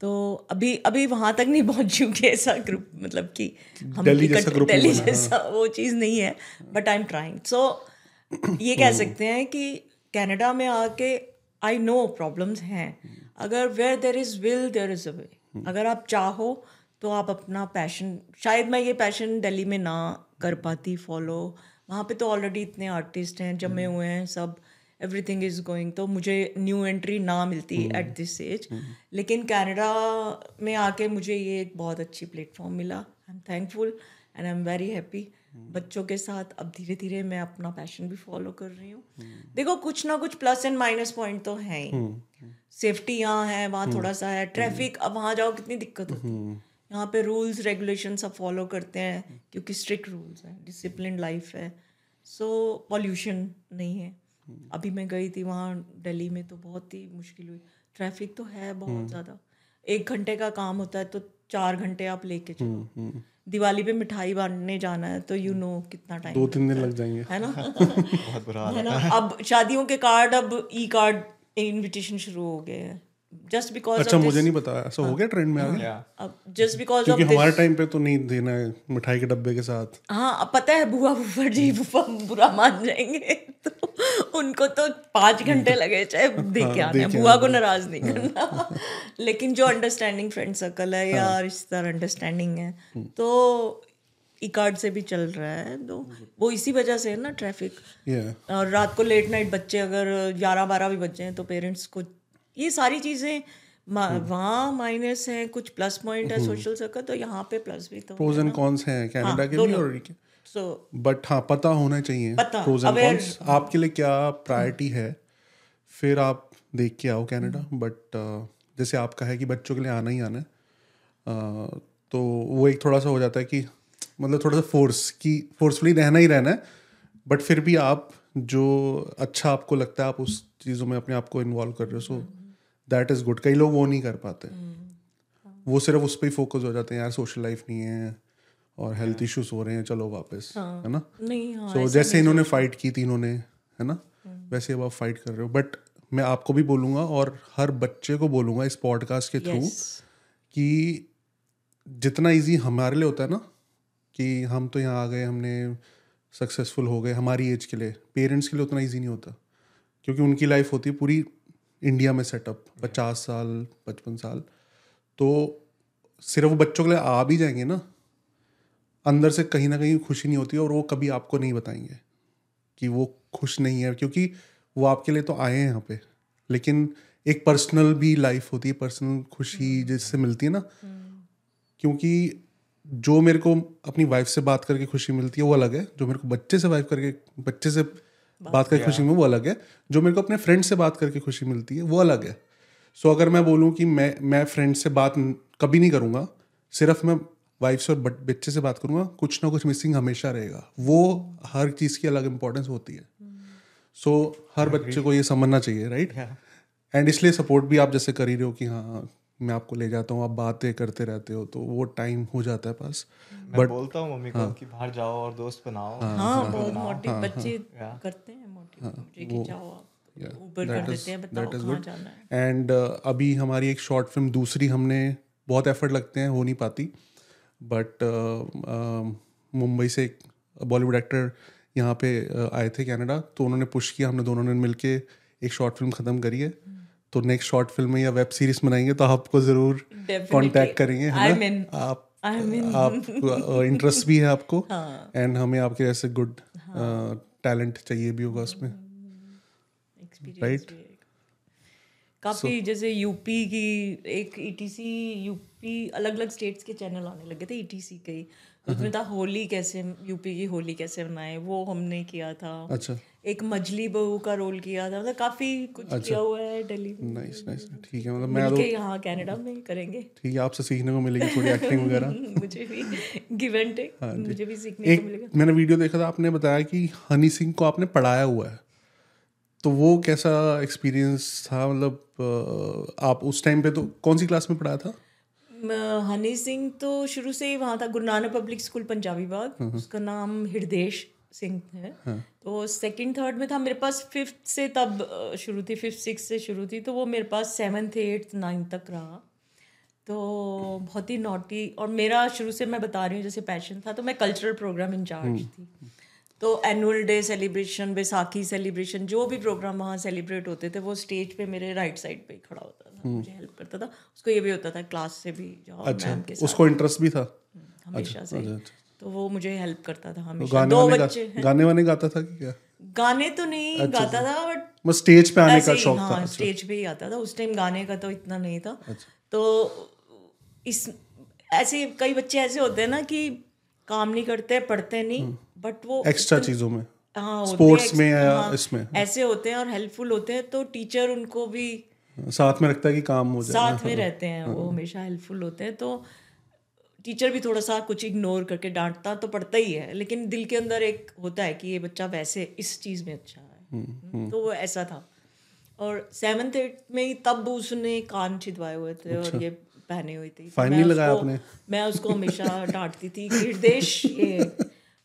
B: तो अभी अभी वहाँ तक नहीं पहुँच चुके ऐसा ग्रुप मतलब कि हम
A: दिल्ली जैसा
B: दिल्ली
A: बना,
B: जैसा वो चीज़ नहीं है but I am trying so ये कह सकते हैं कि कनाडा में आके आई नो प्रॉब्लम्स हैं। अगर where there is will there is a way अगर आप चाहो तो आप अपना पैशन शायद मैं ये पैशन दिल्ली में ना कर पाती फॉलो वहाँ पे तो ऑलरेडी इतने आर्टिस्ट हैं जमे हुए हैं सब एवरीथिंग इज़ गोइंग तो मुझे न्यू एंट्री ना मिलती एट दिस एज लेकिन कनाडा में आके मुझे ये एक बहुत अच्छी प्लेटफॉर्म मिला। I am thankful and I am very happy बच्चों के साथ अब धीरे धीरे मैं अपना पैशन भी फॉलो कर रही हूँ। देखो कुछ ना कुछ प्लस एंड माइनस पॉइंट तो है ही। सेफ्टी यहाँ है वहाँ थोड़ा सा है। ट्रैफ़िक अब वहाँ जाओ कितनी दिक्कत होती है। यहाँ पे रूल्स रेगुलेशन सब फॉलो करते हैं क्योंकि स्ट्रिक्ट रूल्स हैं डिसिप्लिन लाइफ है। सो पॉल्यूशन नहीं है। अभी मैं गई थी वहाँ दिल्ली में तो बहुत ही मुश्किल हुई। ट्रैफ़िक तो है बहुत ज़्यादा। एक घंटे का काम होता है तो चार घंटे आप लेके चलो। दिवाली पे मिठाई बांटने जाना है तो यू नो कितना टाइम
A: दो तीन दिन लग जाएँगे।
B: है ना? [LAUGHS] [LAUGHS]
C: बहुत बुरा
B: है ना? अब शादियों के कार्ड अब ई कार्ड इनविटेशन शुरू हो गए हैं। जस्ट बिकॉज़
A: अच्छा मुझे नहीं पता ऐसा हो गया ट्रेंड में आ गया
B: अब जस्ट बिकॉज़
A: क्योंकि हमारे टाइम पे तो नहीं देना है मिठाई के डब्बे के साथ।
B: हाँ पता है बुआ फुफर जी फुफा बुरा मान जाएँगे तो उनको तो पाँच घंटे लगे चाहे दे के आना है बुआ को नाराज़ नहीं करना। [LAUGHS] लेकिन जो अंडरस्टैंडिंग फ्रेंड सर्कल है या रिश्तेदार अंडरस्टैंडिंग है तो ई कार्ड से भी चल रहा है तो वो इसी वजह से है ना ट्रैफ़िक
A: ये
B: और रात को लेट नाइट बच्चे अगर ग्यारह बारह भी बच्चे हैं तो पेरेंट्स को ये सारी चीज़ें वहाँ माइनस है कुछ प्लस पॉइंट है सोशल सर्कल तो यहाँ पे प्लस भी तो
A: प्रोज एंड कॉन्स हैं कनाडा के भी और
B: सो
A: बट हाँ पता होना चाहिए आपके लिए क्या प्रायोरिटी है? फिर आप देख के आओ कनाडा बट जैसे आपका है कि बच्चों के लिए आना ही आना है अ, तो वो एक थोड़ा सा हो जाता है कि मतलब थोड़ा सा फोर्स की फोर्सफुली रहना ही रहना है बट फिर भी आप जो अच्छा आपको लगता है आप उस चीज़ों में अपने आप को इन्वॉल्व कर रहे हो सो दैट इज़ गुड कई लोग वो नहीं कर पाते। वो सिर्फ़ उस पर ही फोकस हो जाते हैं यार सोशल लाइफ नहीं है और हेल्थ इश्यूज़ हो रहे हैं चलो वापस है। ना?
B: नहीं हाँ
A: सो जैसे इन्होंने फाइट की थी इन्होंने है ना? वैसे अब आप फाइट कर रहे हो। बट मैं आपको भी बोलूँगा और हर बच्चे को बोलूँगा इस पॉडकास्ट के थ्रू
B: Yes.
A: कि जितना इजी हमारे लिए होता है ना कि हम तो यहाँ आ गए हमने सक्सेसफुल हो गए हमारी एज के लिए। पेरेंट्स के लिए उतना इजी नहीं होता। क्योंकि उनकी लाइफ होती है पूरी इंडिया में सेटअप पचास साल पचपन साल। तो सिर्फ़ बच्चों के लिए आ भी जाएँगे ना अंदर से कहीं ना कहीं खुशी नहीं होती और वो कभी आपको नहीं बताएँगे कि वो खुश नहीं है क्योंकि वो आपके लिए तो आए हैं यहाँ पे। लेकिन एक पर्सनल भी लाइफ होती है पर्सनल खुशी जिससे मिलती है ना। क्योंकि जो मेरे को अपनी वाइफ से बात करके खुशी मिलती है वो अलग है। जो मेरे को बच्चे से वाइफ करके बच्चे से बात करके खुशी में वो अलग है। जो मेरे को अपने फ्रेंड से बात करके खुशी मिलती है वो अलग है। सो अगर मैं बोलूँ कि मैं मैं फ्रेंड से बात कभी नहीं करूँगा सिर्फ़ मैं वाइफ से और बच्चे से बात करूँगा कुछ ना कुछ मिसिंग हमेशा रहेगा। वो हर चीज़ की अलग इंपॉर्टेंस होती है। सो so, हर बच्चे को ये समझना चाहिए राइट एंड इसलिए सपोर्ट भी आप जैसे कर ही रहे हो कि हाँ मैं आपको ले जाता हूँ आप बातें करते रहते हो तो वो टाइम हो जाता है पास।
C: मैं बोलता हूँ मम्मी को कि बाहर जाओ और दोस्त बनाओ।
B: हाँ बहुत मोटिव बच्चे करते हैं मोटिव
A: हाँ,
B: मुझे कि जाओ आप ऊपर कर देते हैं जाना
A: एंड अभी हमारी एक शॉर्ट फ़िल्म दूसरी हमने बहुत एफर्ट लगते हैं हो नहीं पाती। बट मुंबई से एक बॉलीवुड एक्टर यहाँ पे uh, आए थे कनाडा तो उन्होंने पुश किया हमने दोनों ने मिलके एक शॉर्ट फ़िल्म ख़त्म करी है। तो नेक्स्ट शॉर्ट फ़िल्म या वेब सीरीज़ बनाएँगे तो आपको ज़रूर. कांटेक्ट करेंगे है ना? आप आप इंटरेस्ट भी है आपको [LAUGHS]
B: हाँ।
A: एंड हमें आपके जैसे गुड टैलेंट चाहिए भी होगा उसमें।
B: एक्सपीरियंस काफ़ी जैसे यूपी की एक ईटीसी यूपी अलग अलग स्टेट्स के चैनल आने लगे थे ईटीसी के तो उसमें था होली कैसे यूपी की होली कैसे बनाए वो हमने किया था।
A: अच्छा।
B: एक मजली बहू का रोल किया था मतलब काफ़ी कुछ अच्छा, किया हुआ है दिल्ली में।
A: नाइस नाइस ठीक है मतलब मैं तो
B: यहाँ कनाडा में करेंगे।
A: ठीक है आपसे सीखने को मिलेगी थोड़ी [LAUGHS] एक्टिंग वगैरह।
B: मुझे भी। गिव एंड टेक मुझे भी सीखने को मिलेगा।
A: मैंने वीडियो देखा था आपने बताया कि हनी सिंह को आपने पढ़ाया हुआ है। तो वो कैसा एक्सपीरियंस था? मतलब आप उस टाइम पे तो कौन सी क्लास में पढ़ाया था?
B: हनी सिंह तो शुरू से ही वहाँ था गुरु नानक पब्लिक स्कूल पंजाबी बाग। उसका नाम हृदेश सिंह है। तो सेकंड थर्ड में था। मेरे पास फिफ्थ से तब शुरू थी। फिफ्थ सिक्स से शुरू थी। तो वो मेरे पास सेवन्थ एट्थ नाइन्थ तक रहा। तो बहुत ही नोटी और मेरा शुरू से मैं बता रही हूँ जैसे पैशन था तो मैं कल्चरल प्रोग्राम इंचार्ज थी। तो annual day celebration Baisakhi celebration जो भी प्रोग्राम वहाँ सेलिब्रेट होते थे वो स्टेज पे मेरे राइट साइड पे ही खड़ा होता था मुझे हेल्प करता था। उसको ये भी होता था क्लास से भी जाओ
A: अच्छा
B: के साथ।
A: उसको इंटरेस्ट भी था?
B: हमेशा से
A: अच्छा, अच्छा।
B: तो वो मुझे हेल्प करता था
A: तो
B: हमेशा।
A: गाने
B: दो
A: वाने
B: बच्चे
A: गाने वाने गाता था कि क्या?
B: गाने तो नहीं अच्छा गाता था बट
A: बस स्टेज पे आने का
B: ही,
A: शौक था
B: हाँ स्टेज पे ही आता था। उस टाइम गाने का तो इतना नहीं था।
A: अच्छा।
B: तो इस ऐसे कई बच्चे ऐसे होते हैं ना कि काम नहीं करते पढ़ते नहीं बट वो
A: एक्स्ट्रा चीज़ों में।
B: हाँ
A: स्पोर्ट्स में या
B: हाँ,
A: इसमें।
B: ऐसे होते हैं और हेल्पफुल होते हैं तो टीचर उनको भी
A: साथ में रखता है कि काम हो जाए।
B: साथ में रहते हैं वो हमेशा हेल्पफुल होते हैं तो टीचर भी थोड़ा सा कुछ इग्नोर करके डांटता तो पड़ता ही है लेकिन दिल के अंदर एक होता है कि ये बच्चा वैसे इस चीज़ में अच्छा है। तो वो ऐसा था। और सेवन्थ एट में ही तब उसने कान छिदवाए हुए थे और ये पहने हुई थी। मैं
A: लगाया
B: उसको-
A: आपने?
B: मैं उसको हमेशा डांटती थी कि हृदेश ये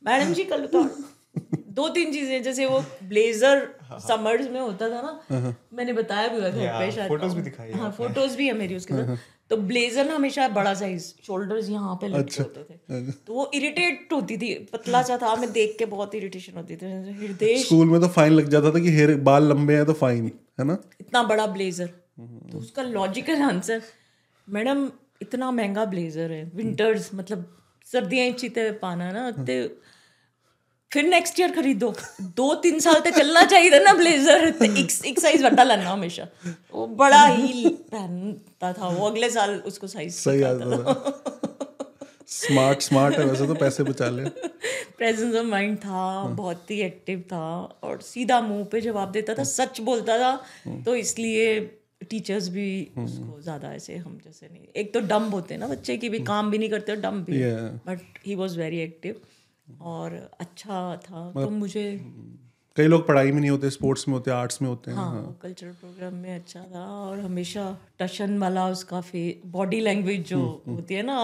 B: मैडम जी कल उतार दो तीन चीज़ें जैसे वो ब्लेजर समर्स में होता था ना मैंने बताया भी हुआ पे शायद।
C: photos भी दिखाई है
B: हाँ फ़ोटोज़ भी है मेरी उसके साथ तो ब्लेजर ना हमेशा बड़ा साइज़ शोल्डर्स यहाँ पे लटके होते थे। तो वो इरिटेट होती थी पतला सा था मैं देख के बहुत इरिटेशन होती थी। हृदय
A: स्कूल में तो फाइन लग जाता था कि हेयर बाल लंबे हैं तो फाइन है ना?
B: इतना बड़ा ब्लेजर। तो उसका लॉजिकल आंसर मैडम इतना महँगा ब्लेजर है विंटर्स मतलब सर्दियाँ ही चीते पाना ना ते फिर नेक्स्ट ईयर खरीदो। दो तीन साल तक चलना चाहिए ना ब्लेजर ते एक एक साइज़ बड़ा लेना हमेशा। वो बड़ा ही पहनता था वो अगले साल उसको साइज़
A: सही आता था। स्मार्ट स्मार्ट है वैसे तो पैसे बचा ले।
B: प्रेजेंस ऑफ़ माइंड था बहुत ही एक्टिव था और सीधा मुँह पे जवाब देता था सच बोलता था तो इसलिए टीचर्स भी उसको ज़्यादा ऐसे हम जैसे नहीं एक तो डम्ब होते हैं ना बच्चे की भी काम भी नहीं करते और डम्ब भी but he was very active और अच्छा था। तो मुझे
A: कई लोग पढ़ाई में नहीं होते स्पोर्ट्स में होते आर्ट्स में होते हैं
B: हाँ वो कल्चरल प्रोग्राम में अच्छा था और हमेशा टशन वाला उसका फे बॉडी लैंग्वेज जो होती है ना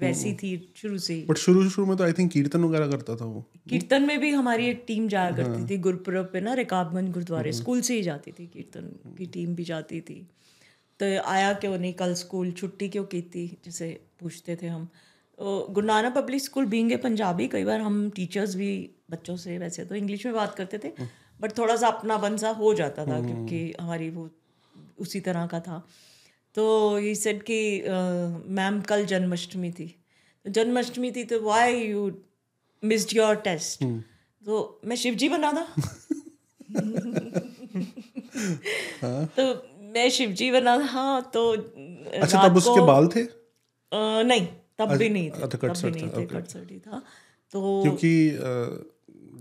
B: वैसी थी शुरू से ही।
A: बट शुरू शुरू में तो आई थिंक कीर्तन वगैरह करता था वो।
B: कीर्तन में भी हमारी एक टीम जाया करती थी गुरपुरब पे ना रिकाबगंज गुरुद्वारे स्कूल से ही जाती थी कीर्तन की टीम भी जाती थी। तो आया क्यों नहीं कल स्कूल छुट्टी क्यों की थी जैसे पूछते थे हम। तो गुरु नानक पब्लिक स्कूल बींगे पंजाबी कई बार हम टीचर्स भी बच्चों से वैसे तो इंग्लिश में बात करते थे बट थोड़ा सा अपनापन सा हो जाता था क्योंकि हमारी वो उसी तरह का था। तो ही सेड कि मैम कल जन्माष्टमी थी। तो जन्माष्टमी थी तो why you missed your test तो मैं शिवजी बना था। तो मैं शिवजी बना था हाँ, तो
A: अच्छा तब उसके बाल थे?
B: अ, नहीं तब भी नहीं थे
A: अच्छा,
B: तब भी नहीं
A: था,
B: थे
A: okay.
B: कटसट ही था। तो
A: क्योंकि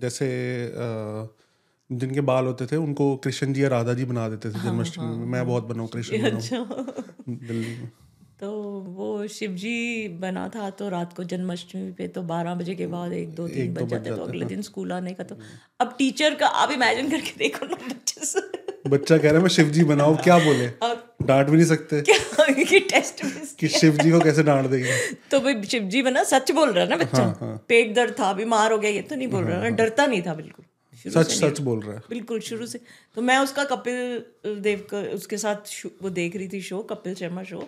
A: जैसे जिनके बाल होते थे उनको कृष्ण जी या राधा जी बना देते थे जन्माष्टमी में। मैं बहुत बनाऊँ कृष्ण
B: अच्छा।
A: दिल्ली में।
B: तो वो शिव जी बना था तो रात को जन्माष्टमी पे तो बारह बजे के बाद एक दो तीन बज जाते तो अगले दिन स्कूल आने का तो अब टीचर का आप इमेजिन करके देखो ना बच्चे से।
A: बच्चा कह रहा है मैं शिव जी बनाऊँ क्या बोले? डांट भी नहीं सकते।
B: क्या कि टेस्ट
A: कि शिव जी को कैसे डांट देंगे?
B: तो भाई शिव जी बना सच बोल रहा है ना बच्चा? पेट दर्द था बीमार हो गया ये तो नहीं बोल रहा ना डरता नहीं था बिल्कुल। शुरू
A: सच सच बोल रहा है।
B: बिल्कुल शुरू से। तो मैं उसका कपिल देव का उसके साथ वो देख रही थी शो कपिल शर्मा शो।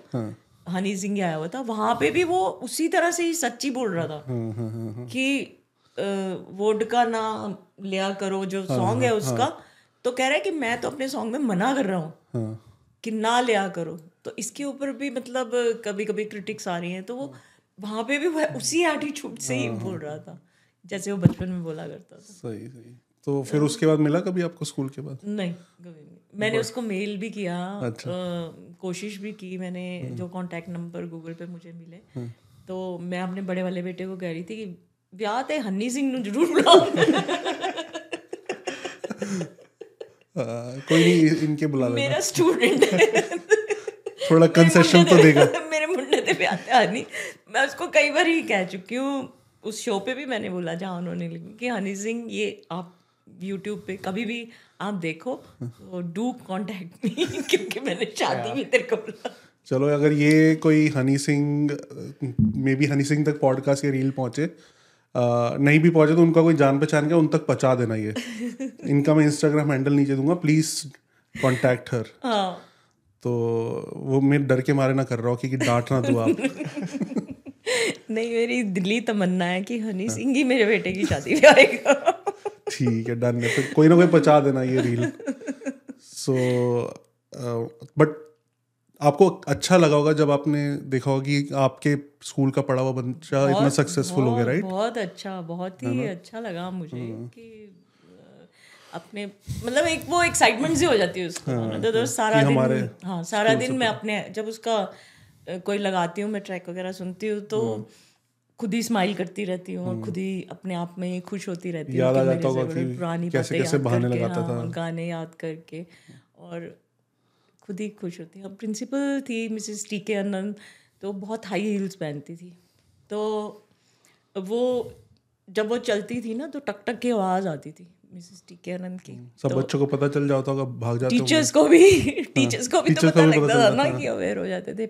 B: हनी सिंह आया हुआ था। वहाँ पे भी वो उसी तरह से ही सच्ची बोल रहा था कि वोड का ना लिया करो जो सॉन्ग है उसका। तो कह रहा है कि मैं तो अपने सॉन्ग में मना कर रहा हूँ
A: हाँ।
B: कि ना लिया करो। तो इसके ऊपर भी मतलब कभी कभी क्रिटिक्स आ रही हैं तो वो वहाँ पे भी वह उसी एटीट्यूड से ही। बोल रहा था जैसे वो बचपन में बोला करता था।
A: सही सही। तो फिर उसके बाद मिला कभी आपको स्कूल के बाद
B: नहीं कभी नहीं मैंने उसको मेल भी किया
A: अच्छा।
B: अ, कोशिश भी की मैंने जो कांटेक्ट नंबर गूगल पे मुझे मिले तो मैं अपने बड़े वाले बेटे को कह रही थी कि ਵਿਆਹ ਤੇ ਹਨੀ ਸਿੰਘ ਨੂੰ ਜ਼ਰੂਰ ਬੁਲਾਓ [LAUGHS]
A: हाँ, कोई नहीं इनके बुला लेना
B: ਮੇਰਾ ਸਟੂਡੈਂਟ
A: थोड़ा कंसेशन तो देगा [LAUGHS]
B: मेरे मुंडे ते ब्याह ते हनी मैं उसको कई बार ही कह चुकी हूँ उस शो पे भी मैंने बोला जहाँ उन्होंने लिखी कि हनी सिंह ये आप यूट्यूब पे कभी भी आप देखो तो डू कांटेक्ट मी क्योंकि मैंने शादी में तेरे को
A: चलो अगर ये कोई हनी सिंह मे बी हनी सिंह तक पॉडकास्ट या रील पहुँचे नहीं भी पहुँचे तो उनका कोई जान पहचान का उन तक पहुँचा देना ये। [LAUGHS] इनका मैं इंस्टाग्राम हैंडल नीचे दूँगा प्लीज़ कॉन्टैक्ट हर
B: हाँ।
A: तो वो मेरे डर के मारे ना कर रहा हूँ कि, कि डांट ना दो आप। [LAUGHS]
B: नहीं मेरी दिल्ली तमन्ना है कि हनी सिंह ही मेरे बेटे की शादी में आएगा।
A: ठीक है डन है। फिर कोई ना कोई पहुँचा देना ये रील सो बट आपको अच्छा लगा होगा जब आपने देखा होगा कि आपके स्कूल का पढ़ा हुआ बच्चा इतना सक्सेसफुल हो गया राइट
B: बहुत अच्छा बहुत ही अच्छा लगा मुझे कि अपने मतलब एक वो एक्साइटमेंट सी हो जाती है उसको तो, तो सारा दिन हाँ सारा दिन मैं अपने जब उसका कोई लगाती हूँ मैं ट्रैक वगैरह सुनती हूँ तो खुद ही स्माइल करती रहती हूँ और खुद ही अपने आप में ही खुश होती रहती हूँ
A: याद आ
B: मेरे
A: जाता होगा कि
B: पुरानी
A: कैसे- कैसे बहाने लगाता
B: हाँ,
A: था।
B: गाने याद करके और खुद ही खुश होती अब प्रिंसिपल थी मिसेस टी के आनंद तो बहुत हाई हील्स पहनती थी। तो वो जब वो चलती थी ना तो टक टक की आवाज़ आती थी मिसेस टी के आनंद की।
A: सब बच्चों को पता चल जाता होगा भाग जाते
B: टीचर्स को भी टीचर्स को भी तो पता लगता था ना कि अवेयर हो जाते थे।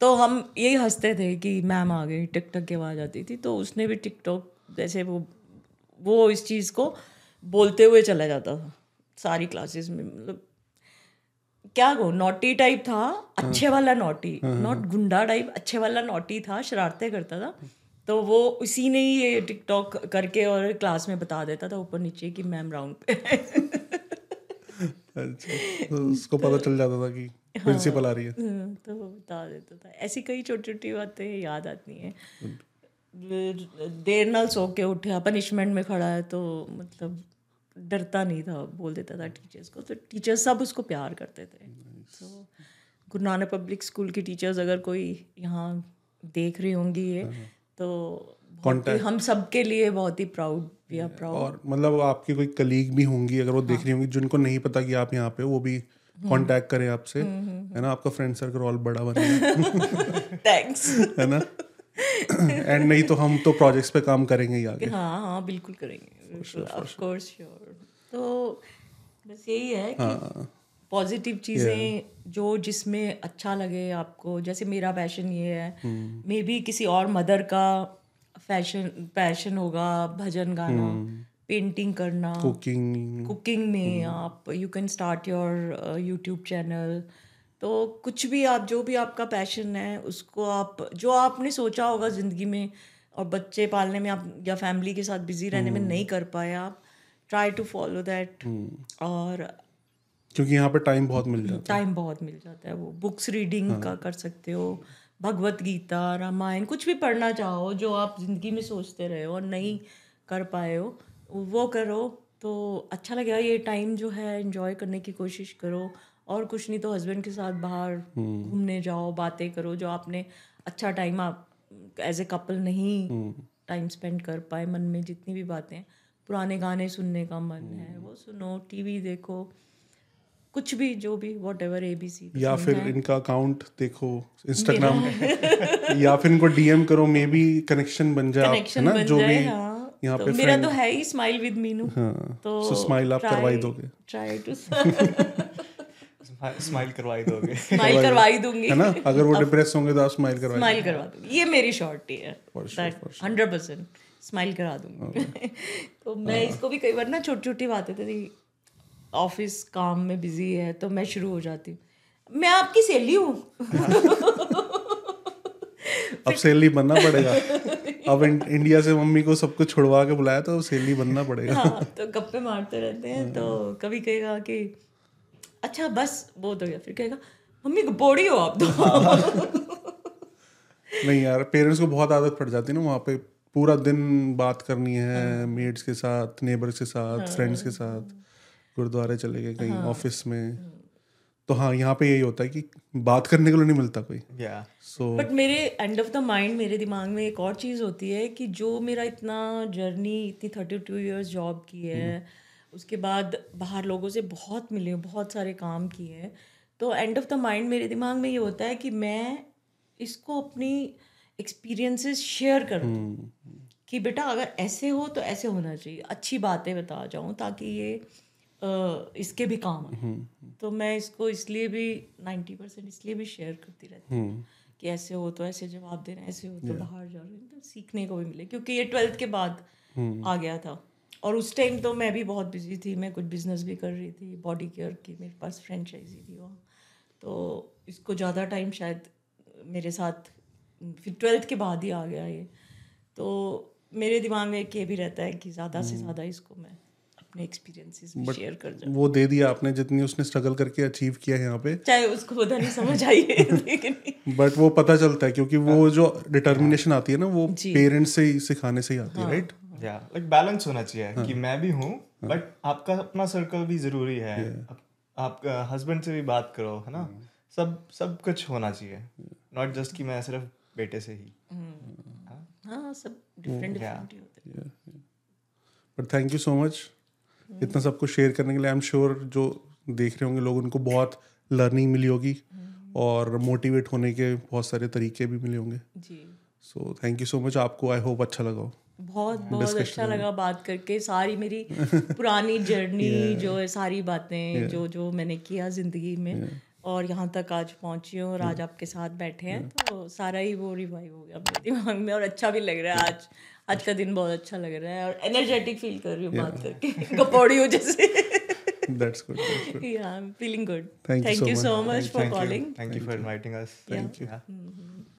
B: तो हम यही हँसते थे कि मैम आ गई टिकटॉक की आवाज़ आती थी तो उसने भी टिकटॉक जैसे वो वो इस चीज़ को बोलते हुए चला जाता था सारी क्लासेस में मतलब क्या गो नोटी टाइप था अच्छे वाला नोटी नॉट गुंडा टाइप अच्छे वाला नोटी था शरारते करता था तो वो उसी ने ही ये टिकटॉक करके और क्लास में बता देता था ऊपर नीचे कि मैम राउंड पे [LAUGHS]
A: अच्छा तो उसको पता चल जाता था कि प्रिंसिपल आ रही है।
B: हम्म, तो बता देता था। ऐसी कई छोटी छोटी बातें याद आती हैं। देर नाल सो के उठा पनिशमेंट में खड़ा है तो मतलब डरता नहीं था बोल देता था टीचर्स को। तो टीचर्स सब उसको प्यार करते थे। तो गुरु नानक पब्लिक स्कूल की टीचर्स अगर कोई यहाँ देख रही होंगी ये तो हम सब के लिए बहुत ही प्राउड वी आर प्राउड
A: और मतलब आपकी कोई कलीग भी होंगी अगर वो देख रही होंगी जिनको नहीं पता कि आप यहाँ पे वो भी कांटेक्ट करें आपसे है ना? आपका फ्रेंड सर्कल और बड़ा बने।
B: थैंक्स
A: है ना? एंड नहीं तो हम तो प्रोजेक्ट्स पे काम करेंगे ही आगे।
B: हाँ हाँ बिल्कुल करेंगे। ऑफ़ कोर्स श्योर तो बस यही है कि
A: हाँ।
B: पॉजिटिव चीज़ें जो जिसमें अच्छा लगे आपको जैसे मेरा पैशन ये है।
A: हम्म।
B: मे बी किसी और मदर का फ़ैशन पैशन होगा भजन गाना। पेंटिंग करना
A: कुकिंग
B: कुकिंग में आप you can start your YouTube channel तो कुछ भी आप जो भी आपका पैशन है उसको आप जो आपने सोचा होगा ज़िंदगी में और बच्चे पालने में आप या फैमिली के साथ बिज़ी रहने में नहीं कर पाए आप ट्राई टू फॉलो दैट और
A: क्योंकि यहाँ पर टाइम बहुत मिल जाता है।
B: टाइम बहुत मिल जाता है वो। बुक्स रीडिंग हाँ. का कर सकते हो भगवत गीता रामायण कुछ भी पढ़ना चाहो जो आप ज़िंदगी में सोचते रहे हो और नहीं कर पाए हो वो करो तो अच्छा लगेगा ये टाइम जो है एंजॉय करने की कोशिश करो। और कुछ नहीं तो हस्बैंड के साथ बाहर घूमने जाओ बातें करो जो आपने अच्छा टाइम आप एज ए कपल नहीं टाइम स्पेंड कर पाए मन में जितनी भी बातें पुराने गाने सुनने का मन है वो सुनो टीवी देखो कुछ भी जो भी whatever A B C
A: या फिर इनका अकाउंट देखो इंस्टाग्राम [LAUGHS] या फिर इनको डीएम करो मे बी कनेक्शन बन जाए ना? जो भी
B: हाँ।
A: यहाँ
B: तो
A: पे
B: मेरा तो है ही स्माइल विद मीनू
A: हाँ,
B: तो
A: so smile आप करवाई दोगे।
B: ट्राई टू
C: स्माइल करवाई दोगे। [LAUGHS]
B: स्माइल करवाई दूँगी।
A: है ना? अगर वो डिप्रेस होंगे तो आप स्माइल करवाए
B: स्माइल करवा दूँगी। ये मेरी शॉर्टी है हंड्रेड परसेंट स्माइल करा दूँगी। [LAUGHS] तो मैं इसको भी कई बार ना छोटी छोटी बातें थी ऑफ़िस काम में बिज़ी है तो मैं शुरू हो जाती हूँ। मैं आपकी सहेली हूँ। [LAUGHS]
A: अब सैलरी बनना पड़ेगा। अब इंडिया से मम्मी को सब कुछ छुड़वा के बुलाया तो सैलरी बनना पड़ेगा।
B: हाँ तो गप्पे मारते रहते हैं तो कभी कहेगा कि अच्छा बस बहुत हो गया फिर कहेगा मम्मी बोड़ी हो आप तो [LAUGHS]
A: नहीं यार पेरेंट्स को बहुत आदत पड़ जाती है ना वहाँ पे। पूरा दिन बात करनी है मेड्स के साथ नेबर्स के साथ फ्रेंड्स के साथ गुरुद्वारे चले गए कहीं ऑफ़िस में। तो हाँ यहाँ पे यही होता है कि बात करने के लिए नहीं मिलता कोई।
C: या
A: सो
B: बट मेरे एंड ऑफ़ द माइंड मेरे दिमाग में एक और चीज़ होती है कि जो मेरा इतना जर्नी इतनी थर्टी टू ईयर्स जॉब की है उसके बाद बाहर लोगों से बहुत मिले हूँ बहुत सारे काम किए हैं। तो एंड ऑफ़ द माइंड मेरे दिमाग में ये होता है कि मैं इसको अपनी एक्सपीरियंसेस शेयर करूँ। कि बेटा अगर ऐसे हो तो ऐसे होना चाहिए। अच्छी बातें बता जाऊँ ताकि ये इसके भी काम आए। तो मैं इसको इसलिए भी नाइन्टी परसेंट इसलिए भी शेयर करती रहती हूँ कि ऐसे हो तो ऐसे जवाब देना ऐसे हो तो बाहर जा रहे हैं तो सीखने को भी मिले क्योंकि ये ट्वेल्थ के बाद आ गया था। और उस टाइम तो मैं भी बहुत बिज़ी थी मैं कुछ बिज़नेस भी कर रही थी बॉडी केयर की मेरे पास फ्रेंचाइजी थी वहाँ। तो इसको ज़्यादा टाइम शायद मेरे साथ फिर ट्वेल्थ के बाद ही आ गया ये। तो मेरे दिमाग में एक ये भी रहता है कि ज़्यादा से ज़्यादा इसको मैं अपने एक्सपीरियंसेस में शेयर कर जाऊँ।
A: वो दे दिया आपने जितनी उसने स्ट्रगल करके अचीव किया है यहाँ पे।
B: चाहे उसको पता नहीं समझ आई है [LAUGHS]
A: बट वो पता चलता है क्योंकि वो जो डिटर्मिनेशन आती है ना वो पेरेंट्स से ही सिखाने से ही आती है राइट
C: या लाइक बैलेंस होना चाहिए कि मैं भी हूँ बट आपका अपना सर्कल भी ज़रूरी है। आप, आपका हस्बैंड से भी बात करो है ना? सब सब कुछ होना चाहिए। नॉट जस्ट कि मैं सिर्फ़ बेटे से ही।
B: हाँ। सब डिफरेंट डिफरेंट ही होते हैं।
A: But thank you so much इतना सब कुछ शेयर करने के लिए आई एम श्योर जो देख रहे होंगे लोग उनको बहुत लर्निंग मिली होगी और मोटिवेट होने के बहुत सारे तरीके भी मिले होंगे।
B: जी।
A: So thank you so much आपको आई होप अच्छा लगा
B: बहुत बहुत अच्छा लगा। बात करके। सारी मेरी [LAUGHS] पुरानी जर्नी yeah. जो है सारी बातें yeah. जो जो मैंने किया ज़िंदगी में yeah. और यहाँ तक आज पहुँची हूँ और आज आपके साथ बैठे हैं तो सारा ही वो रिवाइव हो गया मेरे दिमाग में और अच्छा भी लग रहा है आज। आज का दिन बहुत अच्छा लग रहा है और एनर्जेटिक फील कर रही हूँ बात करके कपौड़ी हो जैसे
A: that's good. That's good.
B: yeah i'm feeling good
A: Thank Thank you so
B: you
A: much.
B: so much for
C: Thank you.
B: calling
C: Thank you for inviting us.
B: Thank yeah.
C: you.